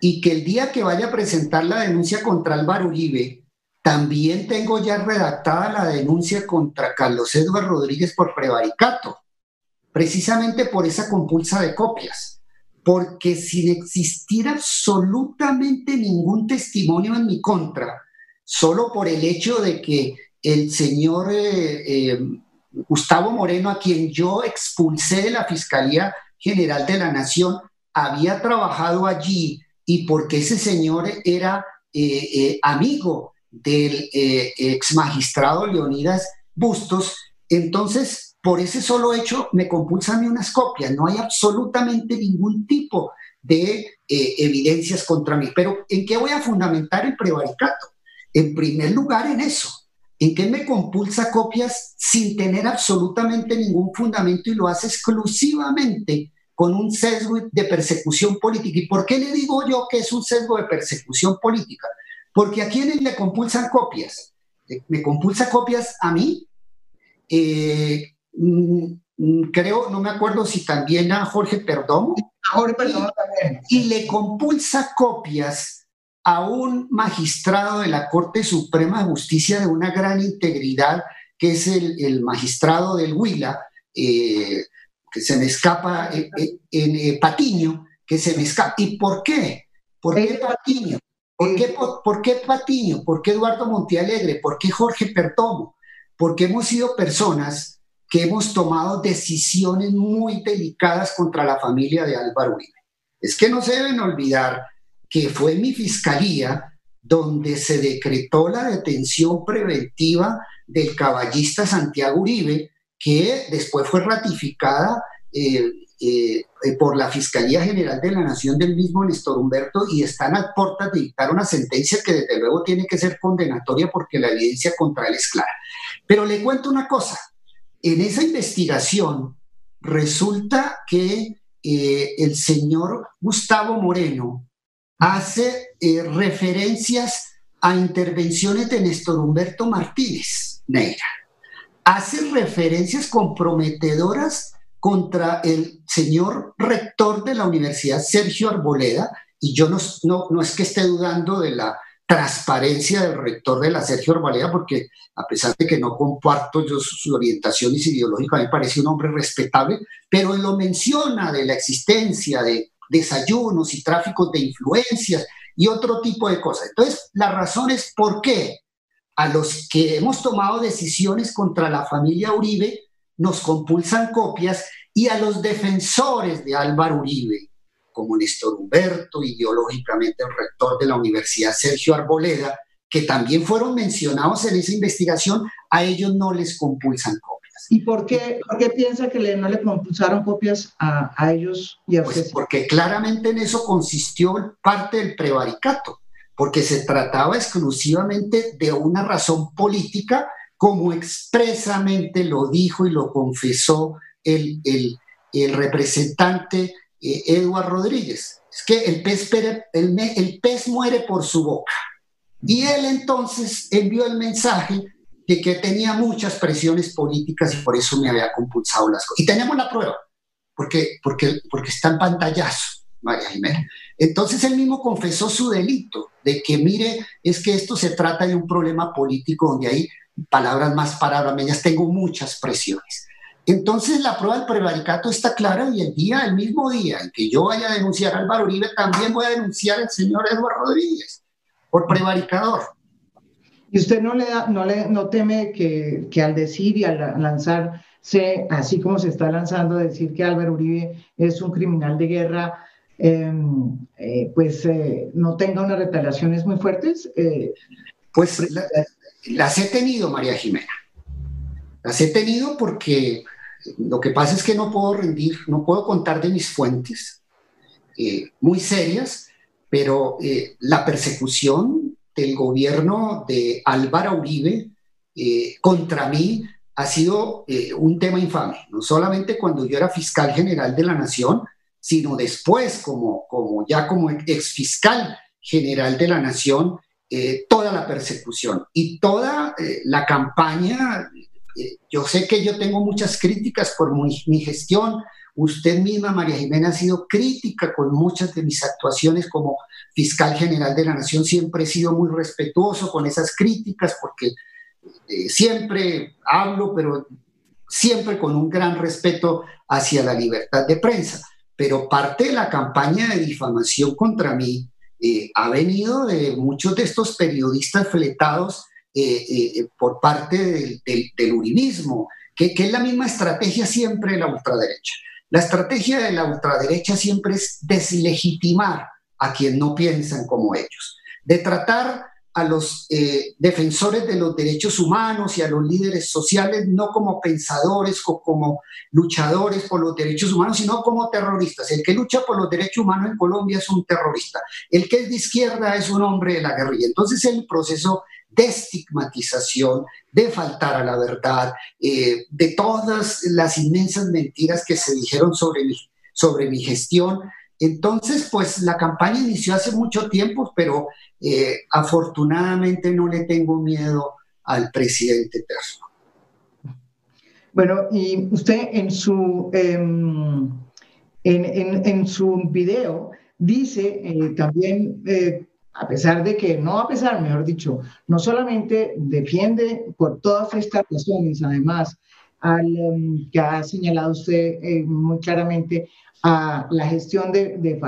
y que el día que vaya a presentar la denuncia contra Álvaro Uribe, también tengo ya redactada la denuncia contra Carlos Eduardo Rodríguez por prevaricato, precisamente por esa compulsa de copias, porque sin existir absolutamente ningún testimonio en mi contra, solo por el hecho de que el señor eh, eh, Gustavo Moreno, a quien yo expulsé de la Fiscalía General de la Nación, había trabajado allí y porque ese señor era eh, amigo del ex magistrado Leonidas Bustos, entonces por ese solo hecho me compulsan unas copias. No hay absolutamente ningún tipo de evidencias contra mí. Pero ¿en qué voy a fundamentar el prevaricato? En primer lugar, en eso, en que me compulsa copias sin tener absolutamente ningún fundamento y lo hace exclusivamente con un sesgo de persecución política. ¿Y por qué le digo yo que es un sesgo de persecución política? Porque a quienes le compulsan copias, eh, me compulsa copias a mí, eh, mm, mm, creo, no me acuerdo si también a Jorge Perdomo. Jorge Perdomo también. Y le compulsa copias a un magistrado de la Corte Suprema de Justicia de una gran integridad, que es el, magistrado del Huila, eh, que se me escapa eh, eh, en, Patiño, que se me escapa. ¿Y por qué? ¿Por qué Patiño? ¿Por qué, por, qué Patiño? ¿Por qué Eduardo Montealegre? ¿Por qué Jorge Pertomo? Porque hemos sido personas que hemos tomado decisiones muy delicadas contra la familia de Álvaro Uribe. Es que no se deben olvidar que fue mi fiscalía donde se decretó la detención preventiva del caballista Santiago Uribe, que después fue ratificada eh, eh, por la Fiscalía General de la Nación del mismo Néstor Humberto y están a puertas de dictar una sentencia que desde luego tiene que ser condenatoria porque la evidencia contra él es clara. Pero le cuento una cosa, en esa investigación resulta que eh, el señor Gustavo Moreno, hace eh, referencias a intervenciones de Néstor Humberto Martínez Neira. Hace referencias comprometedoras contra el señor rector de la universidad, Sergio Arboleda, y yo no, no, es que esté dudando de la transparencia del rector de la Sergio Arboleda, porque a pesar de que no comparto yo sus orientaciones ideológicas, me parece un hombre respetable, pero lo menciona de la existencia de desayunos y tráficos de influencias y otro tipo de cosas. Entonces, la razón es por qué a los que hemos tomado decisiones contra la familia Uribe nos compulsan copias y a los defensores de Álvaro Uribe, como Néstor Humberto, ideológicamente el rector de la Universidad Sergio Arboleda, que también fueron mencionados en esa investigación, a ellos no les compulsan copias. ¿Y por qué, por qué piensa que no le compulsaron copias a, a ellos y a pues Porque claramente en eso consistió parte del prevaricato, porque se trataba exclusivamente de una razón política, como expresamente lo dijo y lo confesó el, el, el representante eh, Eduardo Rodríguez. Es que el pez, el, el pez muere por su boca. Y él entonces envió el mensaje de que tenía muchas presiones políticas y por eso me había compulsado las cosas. Y tenemos la prueba, porque, porque, porque está en pantallazo, María Jiménez. Entonces él mismo confesó su delito, de que mire, es que esto se trata de un problema político donde hay palabras más, palabras menos, tengo muchas presiones. Entonces la prueba del prevaricato está clara y el día, el mismo día en que yo vaya a denunciar a Álvaro Uribe, también voy a denunciar al señor Eduardo Rodríguez por prevaricador. ¿Y usted no, le da, no, le, no teme que, que al decir y al lanzarse, así como se está lanzando, decir que Álvaro Uribe es un criminal de guerra, em, eh, pues eh, no tenga unas retaliaciones muy fuertes? Eh, pues las he tenido, María Jimena. Las he tenido porque lo que pasa es que no puedo rendir, no puedo contar de mis fuentes muy serias, pero la persecución del gobierno de Álvaro Uribe eh, contra mí ha sido eh, un tema infame, no solamente cuando yo era fiscal general de la nación, sino después como, como ya como ex fiscal general de la nación, eh, toda la persecución y toda la campaña. yo sé que yo tengo muchas críticas por mi, mi gestión, Usted misma, María Jimena, ha sido crítica con muchas de mis actuaciones como fiscal general de la Nación. Siempre he sido muy respetuoso con esas críticas porque eh, siempre hablo, pero siempre con un gran respeto hacia la libertad de prensa. Pero parte de la campaña de difamación contra mí eh, ha venido de muchos de estos periodistas fletados eh, por parte del, del, uribismo, que, que, es la misma estrategia siempre de la ultraderecha. La estrategia de la ultraderecha siempre es deslegitimar a quien no piensan como ellos, de tratar a los eh, defensores de los derechos humanos y a los líderes sociales no como pensadores o como luchadores por los derechos humanos, sino como terroristas. El que lucha por los derechos humanos en Colombia es un terrorista. El que es de izquierda es un hombre de la guerrilla. Entonces el proceso de estigmatización, de faltar a la verdad, eh, de todas las inmensas mentiras que se dijeron sobre mi, sobre mi gestión. Entonces, pues la campaña inició hace mucho tiempo, pero eh, afortunadamente no le tengo miedo al presidente eterno. Bueno, y usted en su, em, en, en, su video dice eh, también a pesar de que, no a pesar, mejor dicho, no solamente defiende por todas estas razones, además, al, um, que ha señalado usted eh, muy claramente a la gestión de,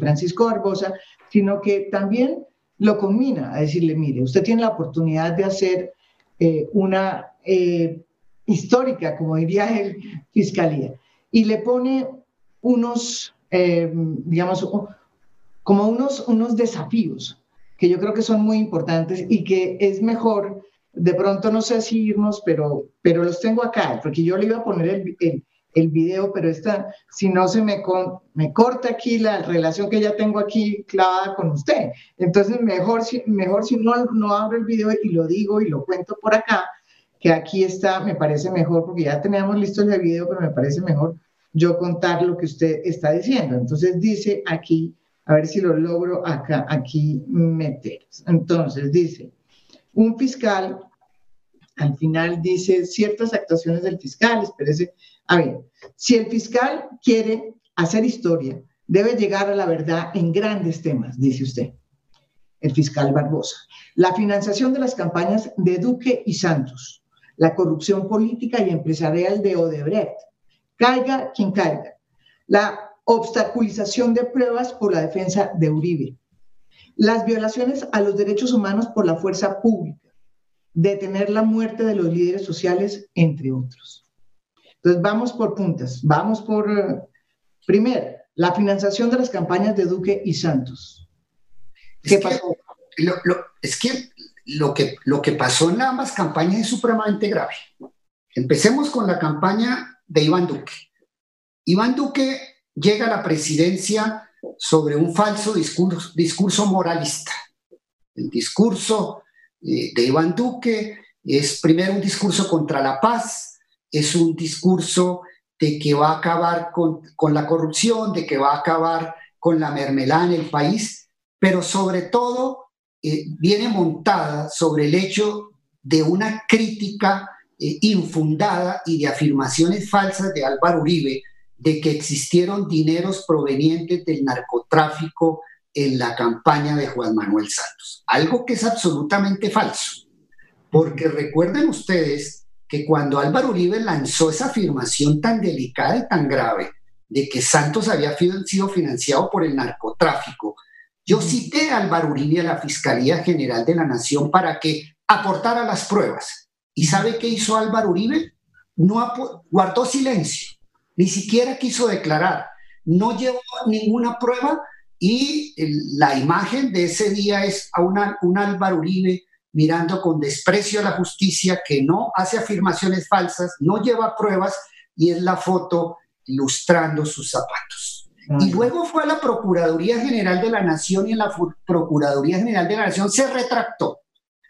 Francisco Barbosa, sino que también lo combina a decirle, mire, usted tiene la oportunidad de hacer eh, una eh, histórica, como diría el fiscalía, y le pone unos, digamos, como unos, unos desafíos que yo creo que son muy importantes y que es mejor, de pronto no sé si irnos, pero, pero los tengo acá, porque yo le iba a poner el, el, el video, pero esta, si no se me, me corta aquí la relación que ya tengo aquí clavada con usted. Entonces, mejor si, mejor si no, no abro el video y lo digo y lo cuento por acá, que aquí está, me parece mejor, porque ya teníamos listo el video, pero me parece mejor yo contar lo que usted está diciendo. Entonces, dice aquí a ver si lo logro acá, aquí meter. Entonces dice, un fiscal, al final dice ciertas actuaciones del fiscal, espérese. A ver, si el fiscal quiere hacer historia, debe llegar a la verdad en grandes temas, dice usted, el fiscal Barbosa. La financiación de las campañas de Duque y Santos, la corrupción política y empresarial de Odebrecht, caiga quien caiga. La obstaculización de pruebas por la defensa de Uribe, las violaciones a los derechos humanos por la fuerza pública, detener la muerte de los líderes sociales, entre otros. Entonces, vamos por puntas, vamos por, eh, primero, la financiación de las campañas de Duque y Santos. ¿Qué pasó? es que lo, que lo que pasó en ambas campañas es supremamente grave. Empecemos con la campaña de Iván Duque. Iván Duque llega la presidencia sobre un falso discurso, moralista. El discurso eh, de Iván Duque es primero un discurso contra la paz, es un discurso de que va a acabar con, con la corrupción, de que va a acabar con la mermelada en el país, pero sobre todo eh, viene montada sobre el hecho de una crítica eh, infundada y de afirmaciones falsas de Álvaro Uribe, de que existieron dineros provenientes del narcotráfico en la campaña de Juan Manuel Santos. Algo que es absolutamente falso. Porque recuerden ustedes que cuando Álvaro Uribe lanzó esa afirmación tan delicada y tan grave de que Santos había sido financiado por el narcotráfico, yo cité a Álvaro Uribe a la Fiscalía General de la Nación para que aportara las pruebas. ¿Y sabe qué hizo Álvaro Uribe? No guardó silencio ni siquiera quiso declarar, no llevó ninguna prueba y la imagen de ese día es a una, un Álvaro Uribe mirando con desprecio a la justicia que no hace afirmaciones falsas, no lleva pruebas y es la foto ilustrando sus zapatos. Y luego fue a la Procuraduría General de la Nación y en la Procuraduría General de la Nación se retractó,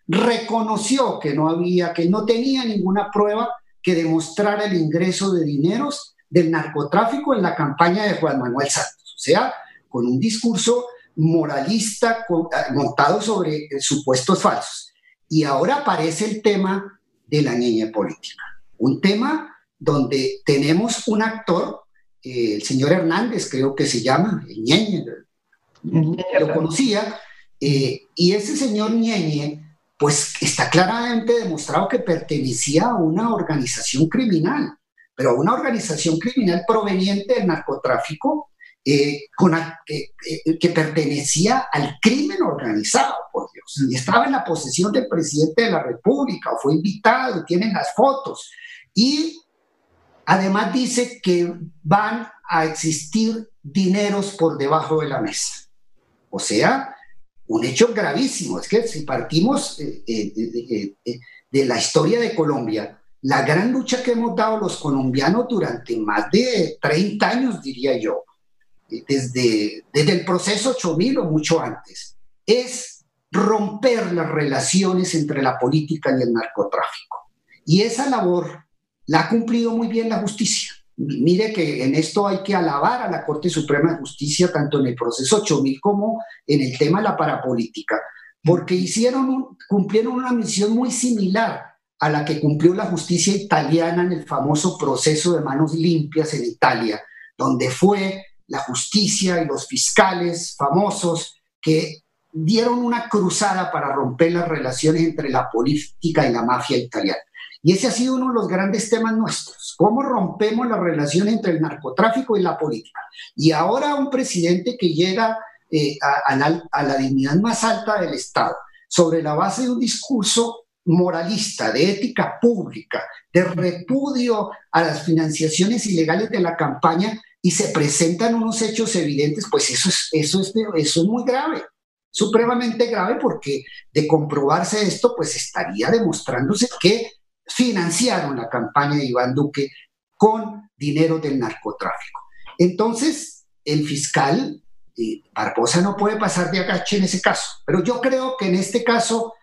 reconoció que no había, que no tenía ninguna prueba que demostrara el ingreso de dineros del narcotráfico en la campaña de Juan Manuel Santos, o sea, con un discurso moralista ah, montado sobre eh, supuestos falsos. Y ahora aparece el tema de la niña política, un tema donde tenemos un actor el señor Hernández, creo que se llama, Ñeñe, lo conocía, y ese señor Ñeñe, pues está claramente demostrado que pertenecía a una organización criminal, pero a una organización criminal proveniente del narcotráfico eh, con, que pertenecía al crimen organizado, por Dios. Y estaba en la posesión del presidente de la República, o fue invitado, y tienen las fotos. Y además dice que van a existir dineros por debajo de la mesa. O sea, un hecho gravísimo. Es que si partimos eh, eh, eh, de la historia de Colombia, la gran lucha que hemos dado los colombianos durante más de 30 años, diría yo, desde, desde el proceso 8000 o mucho antes, es romper las relaciones entre la política y el narcotráfico. Y esa labor la ha cumplido muy bien la justicia. Mire que en esto hay que alabar a la Corte Suprema de Justicia, tanto en el proceso 8000 como en el tema de la parapolítica, porque hicieron cumplieron una misión muy similar a la que cumplió la justicia italiana en el famoso proceso de manos limpias en Italia, donde fue la justicia y los fiscales famosos que dieron una cruzada para romper las relaciones entre la política y la mafia italiana. Y ese ha sido uno de los grandes temas nuestros, cómo rompemos la relación entre el narcotráfico y la política. Y ahora un presidente que llega eh, a, la, dignidad más alta del Estado, sobre la base de un discurso moralista, de ética pública, de repudio a las financiaciones ilegales de la campaña y se presentan unos hechos evidentes, pues eso es, eso es, eso es muy grave, supremamente grave porque de comprobarse esto, pues estaría demostrándose que financiaron la campaña de Iván Duque con dinero del narcotráfico. Entonces, el fiscal eh, Barbosa no puede pasar de agache en ese caso, pero yo creo que en este caso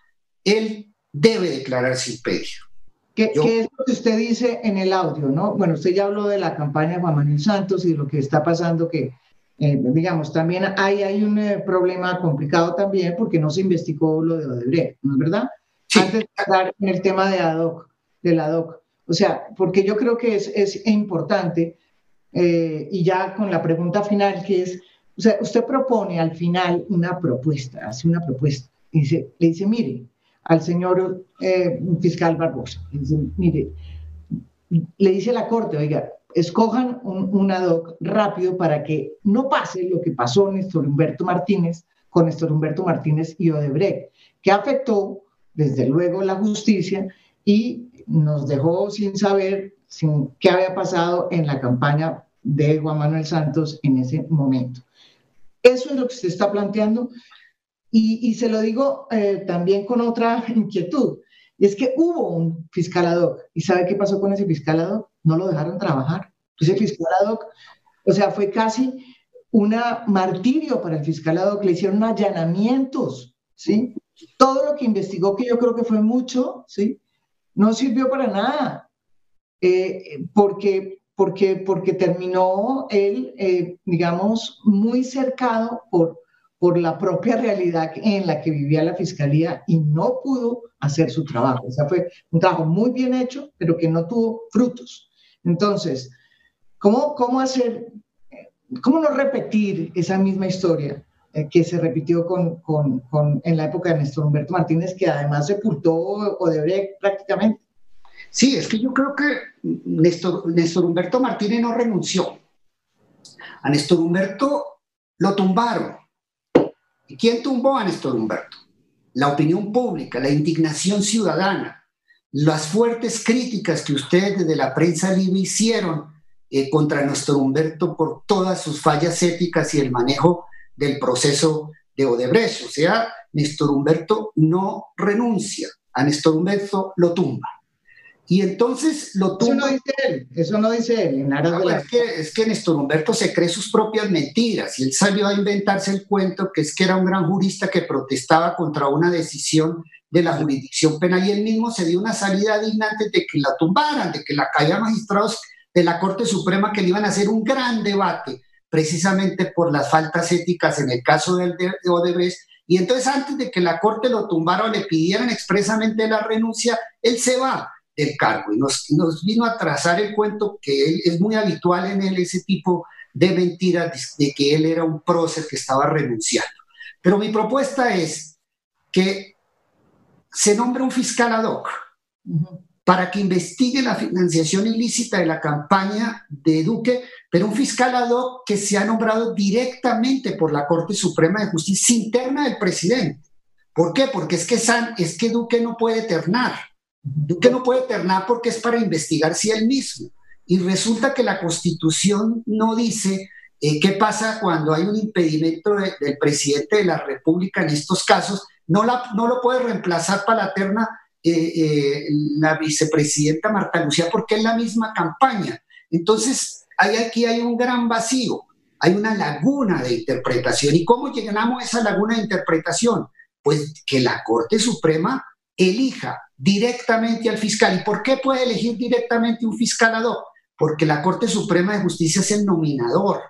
él debe declararse imperio. ¿Qué, ¿Qué, es lo que usted dice en el audio? ¿no? Bueno, usted ya habló de la campaña de Juan Manuel Santos y de lo que está pasando, que eh, digamos, también hay, hay un eh, problema complicado también porque no se investigó lo de Odebrecht, ¿no es verdad? Antes de hablar en el tema de ADOC, de la DOC. O sea, porque yo creo que es, es importante, eh, y ya con la pregunta final, que es, o sea, usted propone al final una propuesta, hace una propuesta, y dice, le dice, mire, al señor eh, fiscal Barbosa, mire, le dice la Corte, oiga, escojan un, un ad hoc rápido para que no pase lo que pasó Néstor Humberto Martínez con Néstor Humberto Martínez y Odebrecht, que afectó desde luego la justicia y nos dejó sin saber qué había pasado en la campaña de Juan Manuel Santos en ese momento. Eso es lo que se está planteando y, se lo digo eh, también con otra inquietud. Y es que hubo un fiscal ad hoc. ¿Y sabe qué pasó con ese fiscal ad hoc? No lo dejaron trabajar. Ese fiscal ad hoc, o sea, fue casi un martirio para el fiscal ad hoc. Le hicieron allanamientos, ¿sí? Todo lo que investigó, que yo creo que fue mucho, ¿sí? no sirvió para nada, eh, porque, porque, porque terminó él, eh, digamos, muy cercado por, por la propia realidad en la que vivía la fiscalía y no pudo hacer su trabajo. O sea, fue un trabajo muy bien hecho, pero que no tuvo frutos. Entonces, ¿cómo, cómo hacer, cómo no repetir esa misma historia? Eh, que se repitió con, con, con, en la época de Néstor Humberto Martínez, que además sepultó Odebrecht prácticamente. Sí, es que yo creo que Néstor, Néstor Humberto Martínez no renunció. A Néstor Humberto lo tumbaron. ¿Y quién tumbó a Néstor Humberto? La opinión pública, la indignación ciudadana, las fuertes críticas que ustedes desde la prensa libre hicieron eh, contra Néstor Humberto por todas sus fallas éticas y el manejo del proceso de Odebrecht. O sea, Néstor Humberto no renuncia, a Néstor Humberto lo tumba. Y entonces lo tumba. Eso no dice él, eso no dice él. En ah, es, que, es que Néstor Humberto se cree sus propias mentiras y él salió a inventarse el cuento que es que era un gran jurista que protestaba contra una decisión de la jurisdicción penal y él mismo se dio una salida digna antes de que la tumbaran, de que la caían magistrados de la Corte Suprema que le iban a hacer un gran debate precisamente por las faltas éticas en el caso de Odebrecht. Y entonces antes de que la Corte lo tumbara o le pidieran expresamente la renuncia, él se va del cargo y nos, nos vino a trazar el cuento que él, es muy habitual en él ese tipo de mentiras de, que él era un prócer que estaba renunciando. Pero mi propuesta es que se nombre un fiscal ad hoc para que investigue la financiación ilícita de la campaña de Duque, pero un fiscal ad hoc que se ha nombrado directamente por la Corte Suprema de Justicia interna del presidente. ¿Por qué? Porque es que, San, es que Duque no puede ternar. Duque no puede ternar porque es para investigar si él mismo. Y resulta que la Constitución no dice eh, qué pasa cuando hay un impedimento del presidente de la República en estos casos. No, la, no lo puede reemplazar para la terna eh, eh, la vicepresidenta Marta Lucía porque es la misma campaña. Entonces, hay, aquí hay un gran vacío, hay una laguna de interpretación. ¿Y cómo llegamos a esa laguna de interpretación? Pues que la Corte Suprema elija directamente al fiscal. ¿Y por qué puede elegir directamente un fiscal ad hoc? Porque la Corte Suprema de Justicia es el nominador,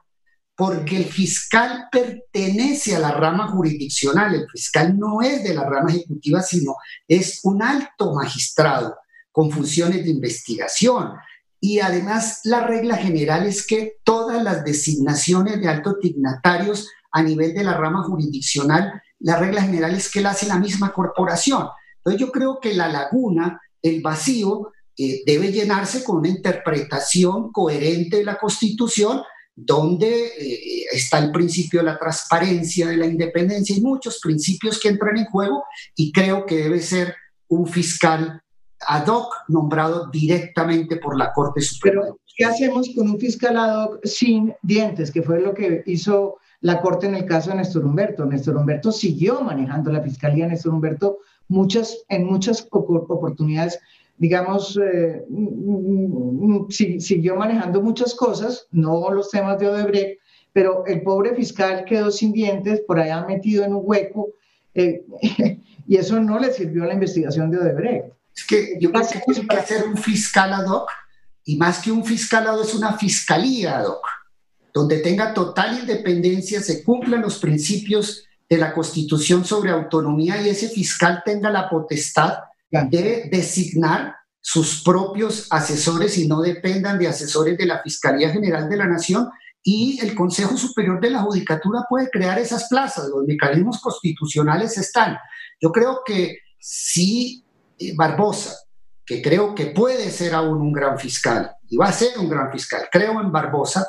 porque el fiscal pertenece a la rama jurisdiccional, el fiscal no es de la rama ejecutiva, sino es un alto magistrado con funciones de investigación. Y además la regla general es que todas las designaciones de altos dignatarios a nivel de la rama jurisdiccional, la regla general es que la hace la misma corporación. Entonces yo creo que la laguna, el vacío, eh, debe llenarse con una interpretación coherente de la Constitución, donde eh, está el principio de la transparencia, de la independencia y muchos principios que entran en juego y creo que debe ser un fiscal ad hoc nombrado directamente por la Corte Suprema. Pero, ¿qué hacemos con un fiscal ad hoc sin dientes, que fue lo que hizo la Corte en el caso de Néstor Humberto? Néstor Humberto siguió manejando la fiscalía, Néstor Humberto muchas, en muchas oportunidades, digamos, eh, mm, mm, siguió manejando muchas cosas, no los temas de Odebrecht, pero el pobre fiscal quedó sin dientes, por allá metido en un hueco, eh, y eso no le sirvió a la investigación de Odebrecht. Es que yo creo que para ser un fiscal ad hoc, y más que un fiscal ad hoc, es una fiscalía ad hoc, donde tenga total independencia, se cumplan los principios de la Constitución sobre autonomía y ese fiscal tenga la potestad de designar sus propios asesores y no dependan de asesores de la Fiscalía General de la Nación y el Consejo Superior de la Judicatura puede crear esas plazas, los mecanismos constitucionales están. Yo creo que si eh, Barbosa, que creo que puede ser aún un gran fiscal y va a ser un gran fiscal, creo en Barbosa,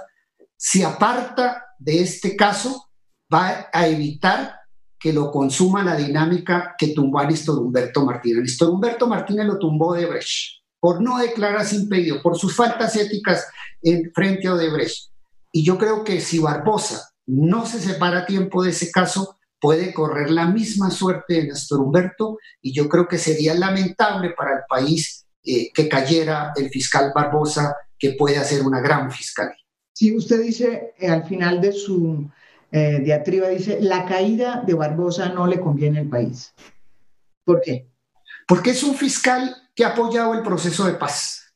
si aparta de este caso, va a evitar que lo consuma la dinámica que tumbó a Néstor Humberto Martínez. Néstor Humberto Martínez lo tumbó de Brecht por no declararse impedido, por sus faltas éticas en frente a Odebrecht. Y yo creo que si Barbosa no se separa a tiempo de ese caso, puede correr la misma suerte de Néstor Humberto y yo creo que sería lamentable para el país eh, que cayera el fiscal Barbosa, que puede hacer una gran fiscalía. Si usted dice eh, al final de su eh, diatriba dice, la caída de Barbosa no le conviene al país. ¿Por qué? Porque es un fiscal que ha apoyado el proceso de paz,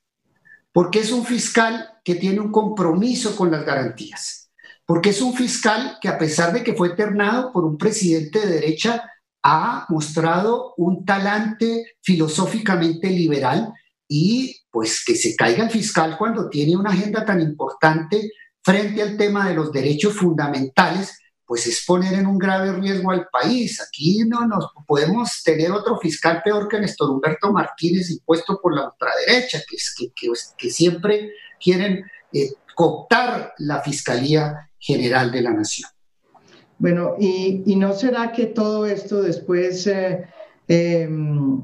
porque es un fiscal que tiene un compromiso con las garantías, porque es un fiscal que a pesar de que fue ternado por un presidente de derecha, ha mostrado un talante filosóficamente liberal y pues que se caiga el fiscal cuando tiene una agenda tan importante frente al tema de los derechos fundamentales, pues es poner en un grave riesgo al país. Aquí no nos podemos tener otro fiscal peor que Néstor Humberto Martínez impuesto por la ultraderecha, que, es, que, siempre quieren eh, cooptar la Fiscalía General de la Nación. Bueno, ¿y, y no será que todo esto después, eh, em,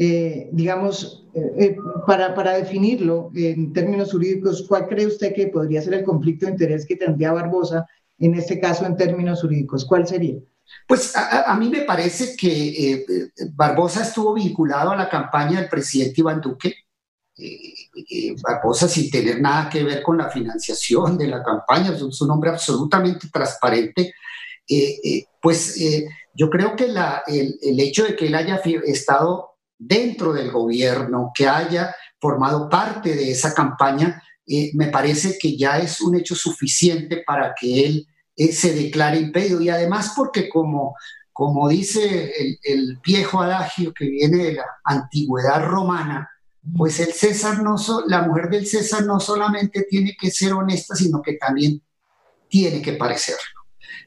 eh, digamos, eh, eh, para, para, definirlo en términos jurídicos, ¿cuál cree usted que podría ser el conflicto de interés que tendría Barbosa en este caso en términos jurídicos? ¿Cuál sería? Pues a, mí me parece que Barbosa estuvo vinculado a la campaña del presidente Iván Duque. Barbosa sin tener nada que ver con la financiación de la campaña, es un hombre absolutamente transparente. pues yo creo que la, el hecho de que él haya estado dentro del gobierno, que haya formado parte de esa campaña, eh, me parece que ya es un hecho suficiente para que él eh, se declare impedido. Y además porque como, como dice el, viejo adagio que viene de la antigüedad romana, pues el César no la mujer del César no solamente tiene que ser honesta, sino que también tiene que parecerlo.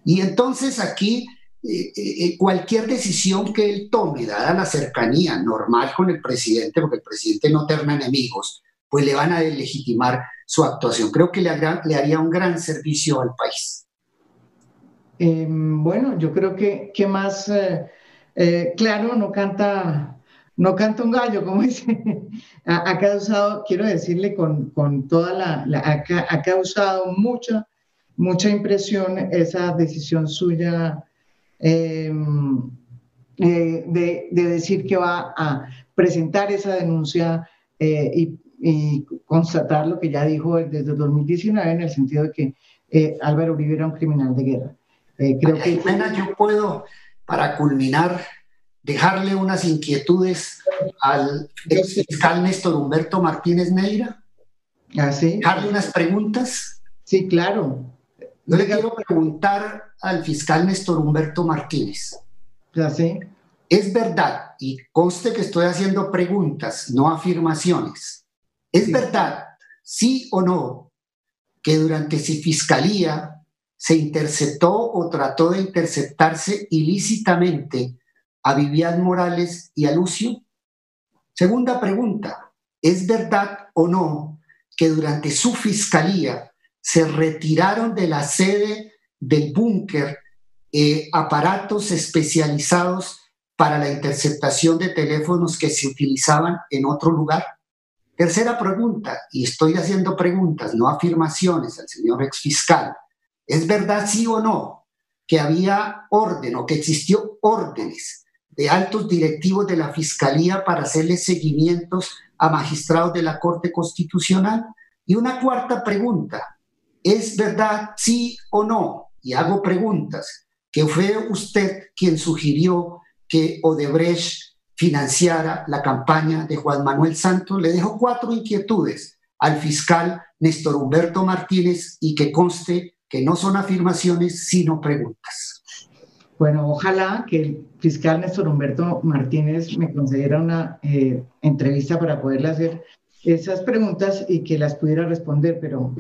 Y entonces aquí eh, eh, eh, cualquier decisión que él tome, dada la cercanía normal con el presidente, porque el presidente no terna enemigos, pues le van a legitimar su actuación. Creo que le, le haría un gran servicio al país. Em, bueno, yo creo que, que más claro no canta no canta un gallo, como dice, ha, causado, quiero decirle con, con toda la, ha, causado mucha, mucha impresión esa decisión suya em, eh, de, de, decir que va a presentar esa denuncia eh, y, constatar lo que ya dijo desde 2019 en el sentido de que eh, Álvaro Uribe era un criminal de guerra. creo que... yo puedo, para culminar, dejarle unas inquietudes al fiscal Néstor Humberto Martínez Neira? ¿Ah, sí? ¿Dejarle unas preguntas? Sí, claro. Yo le quiero preguntar al fiscal Néstor Humberto Martínez. Es verdad, y conste que estoy haciendo preguntas, no afirmaciones. ¿Es verdad, sí o no, que durante su fiscalía se interceptó o trató de interceptarse ilícitamente a Vivian Morales y a Lucio? Segunda pregunta, ¿es verdad o no que durante su fiscalía se retiraron de la sede del búnker eh, aparatos especializados para la interceptación de teléfonos que se utilizaban en otro lugar? Tercera pregunta, y estoy haciendo preguntas, no afirmaciones al señor exfiscal. ¿Es verdad sí o no que había orden o que existió órdenes de altos directivos de la Fiscalía para hacerle seguimientos a magistrados de la Corte Constitucional? Y una cuarta pregunta, ¿es verdad, sí o no? Y hago preguntas, que fue usted quien sugirió que Odebrecht financiara la campaña de Juan Manuel Santos. Le dejo cuatro inquietudes al fiscal Néstor Humberto Martínez y que conste que no son afirmaciones, sino preguntas. Bueno, ojalá que el fiscal Néstor Humberto Martínez me concediera una eh, entrevista para poderle hacer esas preguntas y que las pudiera responder, pero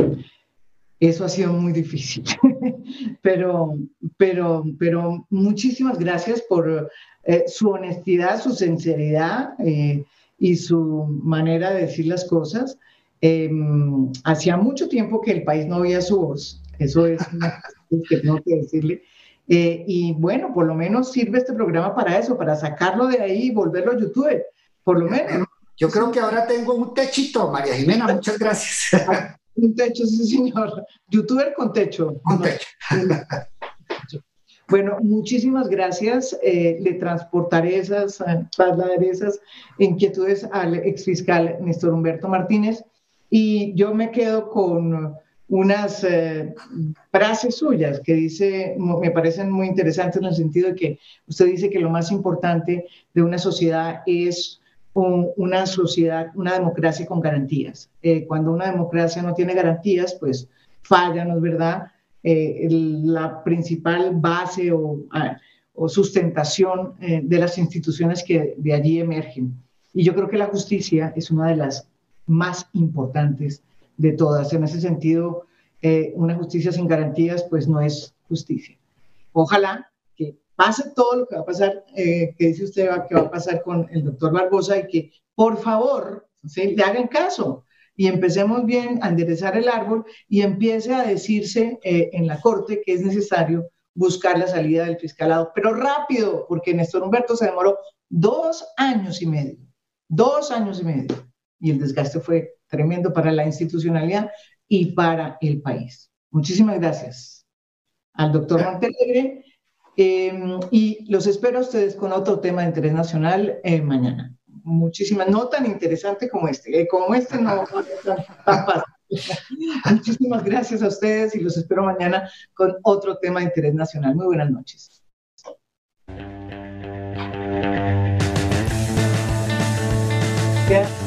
eso ha sido muy difícil. pero, pero, pero muchísimas gracias por eh, su honestidad, su sinceridad eh, y su manera de decir las cosas. Em, hacía mucho tiempo que el país no oía su voz. Eso es una cosa que tengo que decirle. Eh, y bueno, por lo menos sirve este programa para eso, para sacarlo de ahí y volverlo a YouTube, por lo menos. Yo creo que ahora tengo un techito, María Jimena, muchas gracias. un techo, sí, señor. YouTuber con techo. Con techo. Bueno, muchísimas gracias. Eh, le transportaré esas, eh, trasladaré esas inquietudes al exfiscal Néstor Humberto Martínez y yo me quedo con unas eh, frases suyas que dice, me parecen muy interesantes en el sentido de que usted dice que lo más importante de una sociedad es una sociedad, una democracia con garantías. Eh, cuando una democracia no tiene garantías, pues falla, ¿no es verdad? Eh, la principal base o, sustentación de las instituciones que de allí emergen. Y yo creo que la justicia es una de las más importantes de todas. En ese sentido, eh, una justicia sin garantías, pues no es justicia. Ojalá pase todo lo que va a pasar, eh, que dice usted que va a pasar con el doctor Barbosa y que por favor ¿sí? le hagan caso y empecemos bien a enderezar el árbol y empiece a decirse eh, en la corte que es necesario buscar la salida del fiscalado, pero rápido, porque Néstor Humberto se demoró dos años y medio, dos años y medio, y el desgaste fue tremendo para la institucionalidad y para el país. Muchísimas gracias al doctor Montelegre Em, y los espero a ustedes con otro tema de interés nacional eh, mañana. Muchísimas, no tan interesante como este, eh, como este no. Muchísimas gracias a ustedes y los espero mañana con otro tema de interés nacional. Muy buenas noches. Yeah.